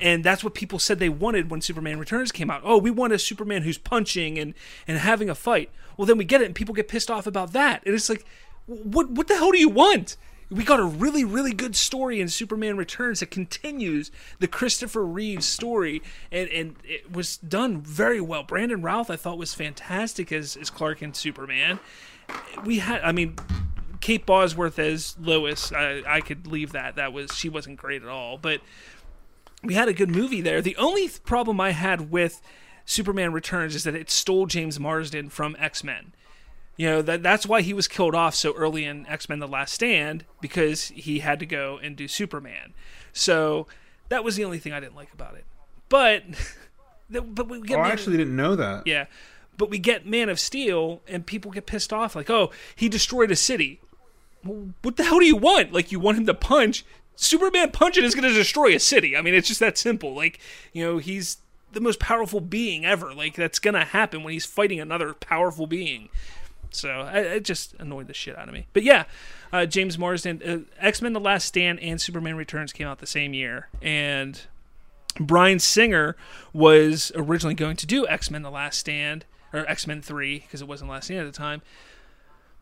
and that's what people said they wanted when Superman Returns came out. Oh, we want a Superman who's punching and and having a fight. Well, then we get it, and people get pissed off about that. And it's like, what what the hell do you want? We got a really really good story in Superman Returns that continues the Christopher Reeve story, and and it was done very well. Brandon Routh I thought was fantastic as as Clark and Superman. We had, I mean. Kate Bosworth as Lois, I, I could leave that. That was she wasn't great at all, but we had a good movie there. The only th- problem I had with Superman Returns is that it stole James Marsden from X Men. You know that that's why he was killed off so early in X Men: The Last Stand because he had to go and do Superman. So that was the only thing I didn't like about it. But but we get Oh, I actually didn't know that. yeah, but we get Man of Steel and people get pissed off like, oh, he destroyed a city. What the hell do you want? Like you want him to punch? Superman punching is going to destroy a city. I mean, it's just that simple. Like, you know, he's the most powerful being ever. Like, that's going to happen when he's fighting another powerful being. So I, it just annoyed the shit out of me. But yeah, uh, James Marsden, uh, X Men: The Last Stand and Superman Returns came out the same year, and Bryan Singer was originally going to do X Men: The Last Stand or X Men Three because it wasn't Last Stand at the time.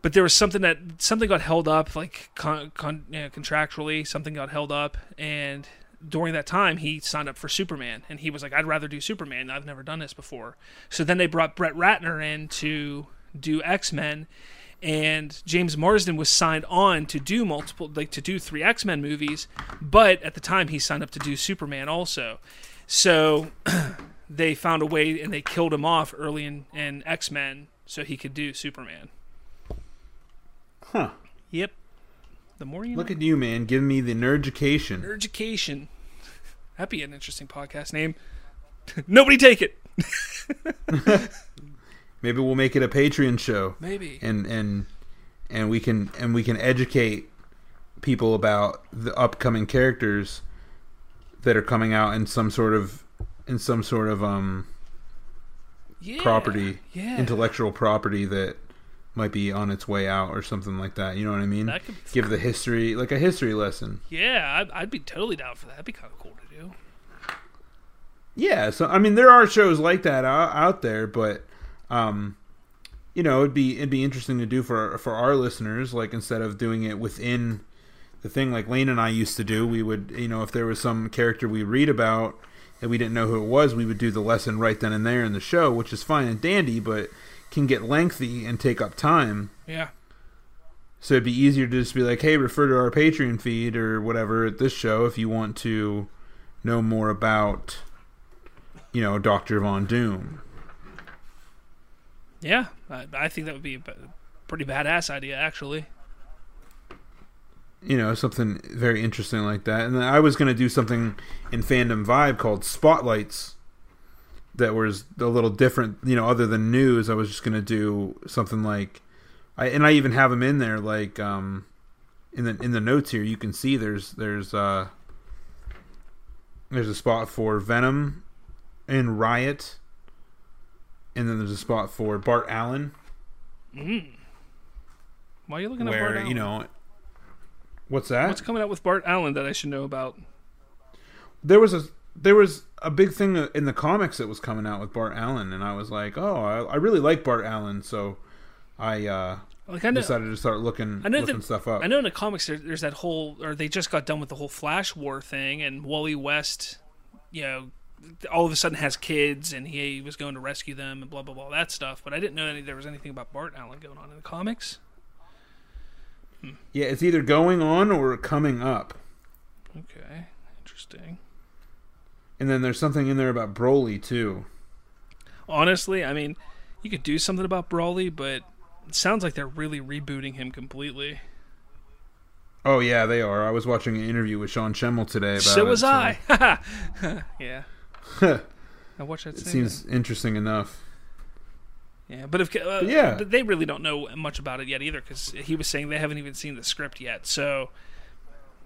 But there was something that something got held up, like con, con, you know, contractually, something got held up, and during that time he signed up for Superman, and he was like, "I'd rather do Superman. I've never done this before." So then they brought Brett Ratner in to do X Men, and James Marsden was signed on to do multiple, like to do three X Men movies, but at the time he signed up to do Superman also. So they found a way and they killed him off early in, in X Men so he could do Superman. Huh. Yep. The more you Look know. at you, man, giving me the nerd Education. That'd be an interesting podcast name. Nobody take it. Maybe we'll make it a Patreon show. Maybe. and and and we can and we can educate people about the upcoming characters that are coming out in some sort of in some sort of um Yeah. property Yeah. intellectual property that might be on its way out or something like that you know what i mean That could- give the history like a history lesson Yeah, I'd, I'd be totally down for that. That'd be kind of cool to do. yeah so i mean there are shows like that out, out there but um you know it'd be it'd be interesting to do for for our listeners like instead of doing it within the thing like lane and i used to do we would you know if there was some character we read about and we didn't know who it was we would do the lesson right then and there in the show which is fine and dandy but can get lengthy and take up time Yeah. so it'd be easier to just be like, hey, refer to our Patreon feed or whatever at this show if you want to know more about, you know, Doctor Von Doom. Yeah. I, I think that would be a pretty badass idea, actually. You know, something very interesting like that. And then I was going to do something in Fandom Vibe called Spotlights that was a little different, you know, other than news. I was just going to do something like I and I even have them in there like um in the in the notes here you can see there's there's uh there's a spot for Venom and Riot and then there's a spot for Bart Allen Mm. Why are you looking at Bart Allen? you know what's that What's coming out with Bart Allen that I should know about? there was a there was a big thing in the comics that was coming out with Bart Allen, and I was like, oh, I, I really like Bart Allen, so I uh, Like I know, decided to start looking I know looking that, stuff up. I know in the comics there, there's that whole, or they just got done with the whole Flash War thing, and Wally West, you know, all of a sudden has kids, and he was going to rescue them, and blah blah blah that stuff. But I didn't know any, there was anything about Bart Allen going on in the comics. Yeah, it's either going on or coming up, Okay, interesting. And then there's something in there about Broly too. Honestly, I mean, you could do something about Broly, but it sounds like they're really rebooting him completely. Oh yeah, they are. I was watching an interview with Sean Schemmel today about so it. was I. yeah. I watched that. it seems thing. interesting enough. Yeah, but if uh, yeah. but they really don't know much about it yet either, because he was saying they haven't even seen the script yet. So,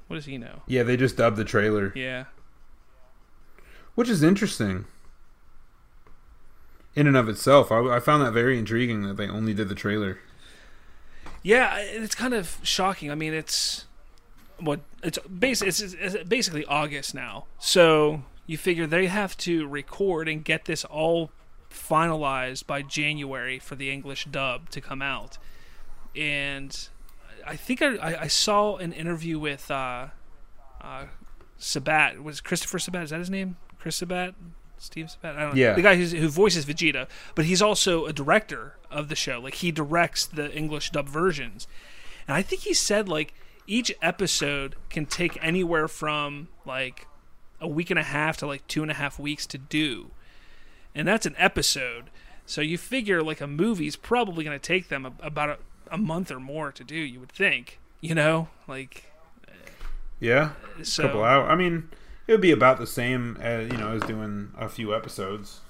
what does he know? Yeah, they just dubbed the trailer, Yeah, which is interesting. In and of itself, I, I found that very intriguing that they only did the trailer. yeah, it's kind of shocking. I mean, it's what it's bas- it's, it's basically August now, so you figure they have to record and get this all finalized by January for the English dub to come out. And I think I, I saw an interview with uh, uh, Sabat. Was Christopher Sabat? Is that his name? Chris Sabat? Steve Sabat? I don't know. Yeah. The guy who's, who voices Vegeta, but he's also a director of the show. Like he directs the English dub versions. And I think he said like each episode can take anywhere from like a week and a half to like two and a half weeks to do. And that's an episode. So you figure like a movie's probably going to take them a, about a, a month or more to do, you would think. You know? Like, Yeah, uh, so. a couple hours. I mean, it would be about the same as you know as doing a few episodes.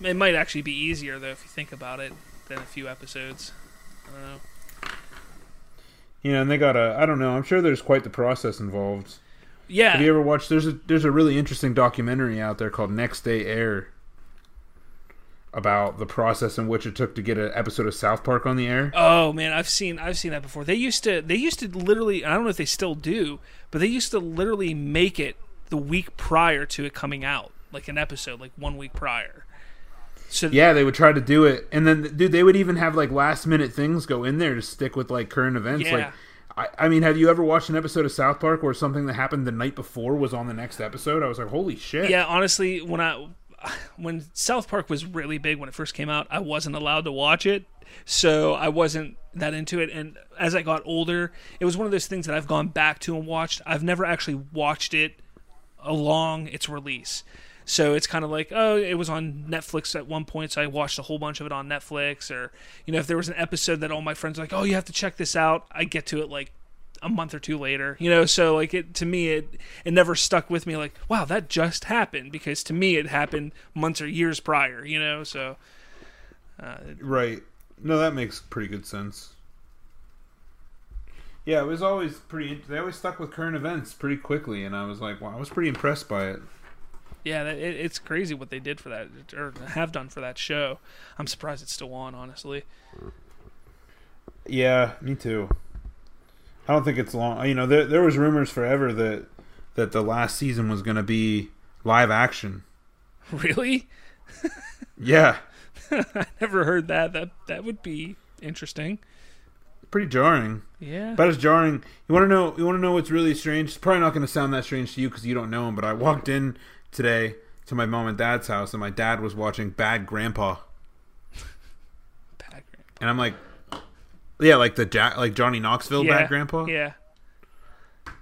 It might actually be easier though if you think about it than a few episodes. I don't know. You know, and they got a. I don't know. I'm sure there's quite the process involved. Yeah. Have you ever watched? There's a there's a really interesting documentary out there called Next Day Air about the process in which it took to get an episode of South Park on the air. Oh man, I've seen I've seen that before. They used to they used to literally I don't know if they still do, but they used to literally make it the week prior to it coming out, like an episode, like one week prior. So Yeah, they would try to do it, and then dude, they would even have like last minute things go in there to stick with like current events. Yeah. Like, I, I mean, have you ever watched an episode of South Park where something that happened the night before was on the next episode? I was like, holy shit! Yeah, honestly, when I when South Park was really big when it first came out, I wasn't allowed to watch it, so I wasn't that into it. And as I got older, it was one of those things that I've gone back to and watched. I've never actually watched it along its release. So it's kind of like, oh, it was on Netflix at one point, so I watched a whole bunch of it on Netflix. Or, you know, if there was an episode that all my friends were like, oh, you have to check this out, I get to it like a month or two later. You know, so like it to me, it it never stuck with me. Like, wow, that just happened because to me it happened months or years prior. You know, so uh, Right. No, that makes pretty good sense. Yeah, it was always pretty. They always stuck with current events pretty quickly, and I was like, wow, I was pretty impressed by it. yeah, that, it, it's crazy what they did for that or have done for that show. I'm surprised it's still on, honestly. Yeah, me too. I don't think it's long. You know, there there was rumors forever that that the last season was going to be live action. Really? Yeah, I never heard that. That that would be interesting. pretty jarring. Yeah. But it's jarring. You want to know? You want to know what's really strange? It's probably not going to sound that strange to you because you don't know him. But I walked in today to my mom and dad's house, and my dad was watching Bad Grandpa, Bad Grandpa. and I'm like, yeah, like the Jack, like Johnny Knoxville yeah. Bad Grandpa. Yeah.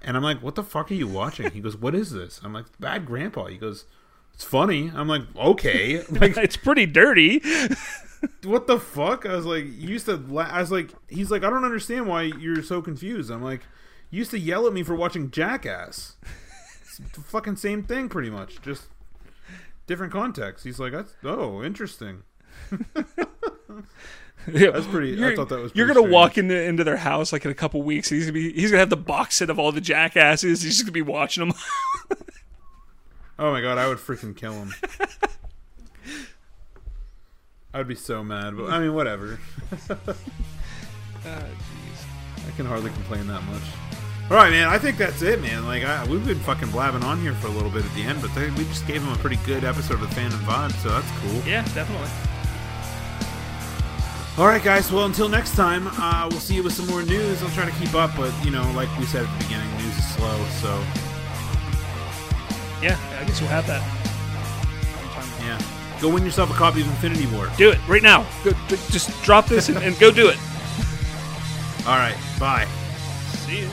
And I'm like, what the fuck are you watching? He goes, what is this? I'm like, Bad Grandpa. He goes, it's funny. I'm like, okay. Like, it's pretty dirty. what the fuck? I was like, you used to. La-. I was like, he's like, I don't understand why you're so confused. I'm like, you used to yell at me for watching Jackass. It's the fucking same thing, pretty much, just different context. He's like, that's oh, interesting. That's pretty. I You're- thought that was. You're gonna walk into into their house like in a couple weeks. He's gonna be he's gonna have the box set of all the jackasses. He's just gonna be watching them. Oh my god, I would freaking kill him. I'd be so mad, but I mean, whatever. Ah, I can hardly complain that much. All right, man. I think that's it, man. Like, I, we've been fucking blabbing on here for a little bit at the end, but they, we just gave them a pretty good episode of the Phantom Vibe, so that's cool. yeah, definitely. All right, guys. Well, until next time, uh, we'll see you with some more news. I'll try to keep up, but you know, like we said at the beginning, news is slow, so Yeah, I guess we'll have that. yeah. Go win yourself a copy of Infinity War. Do it right now. Go, just drop this and, and go do it. All right. Bye. See you.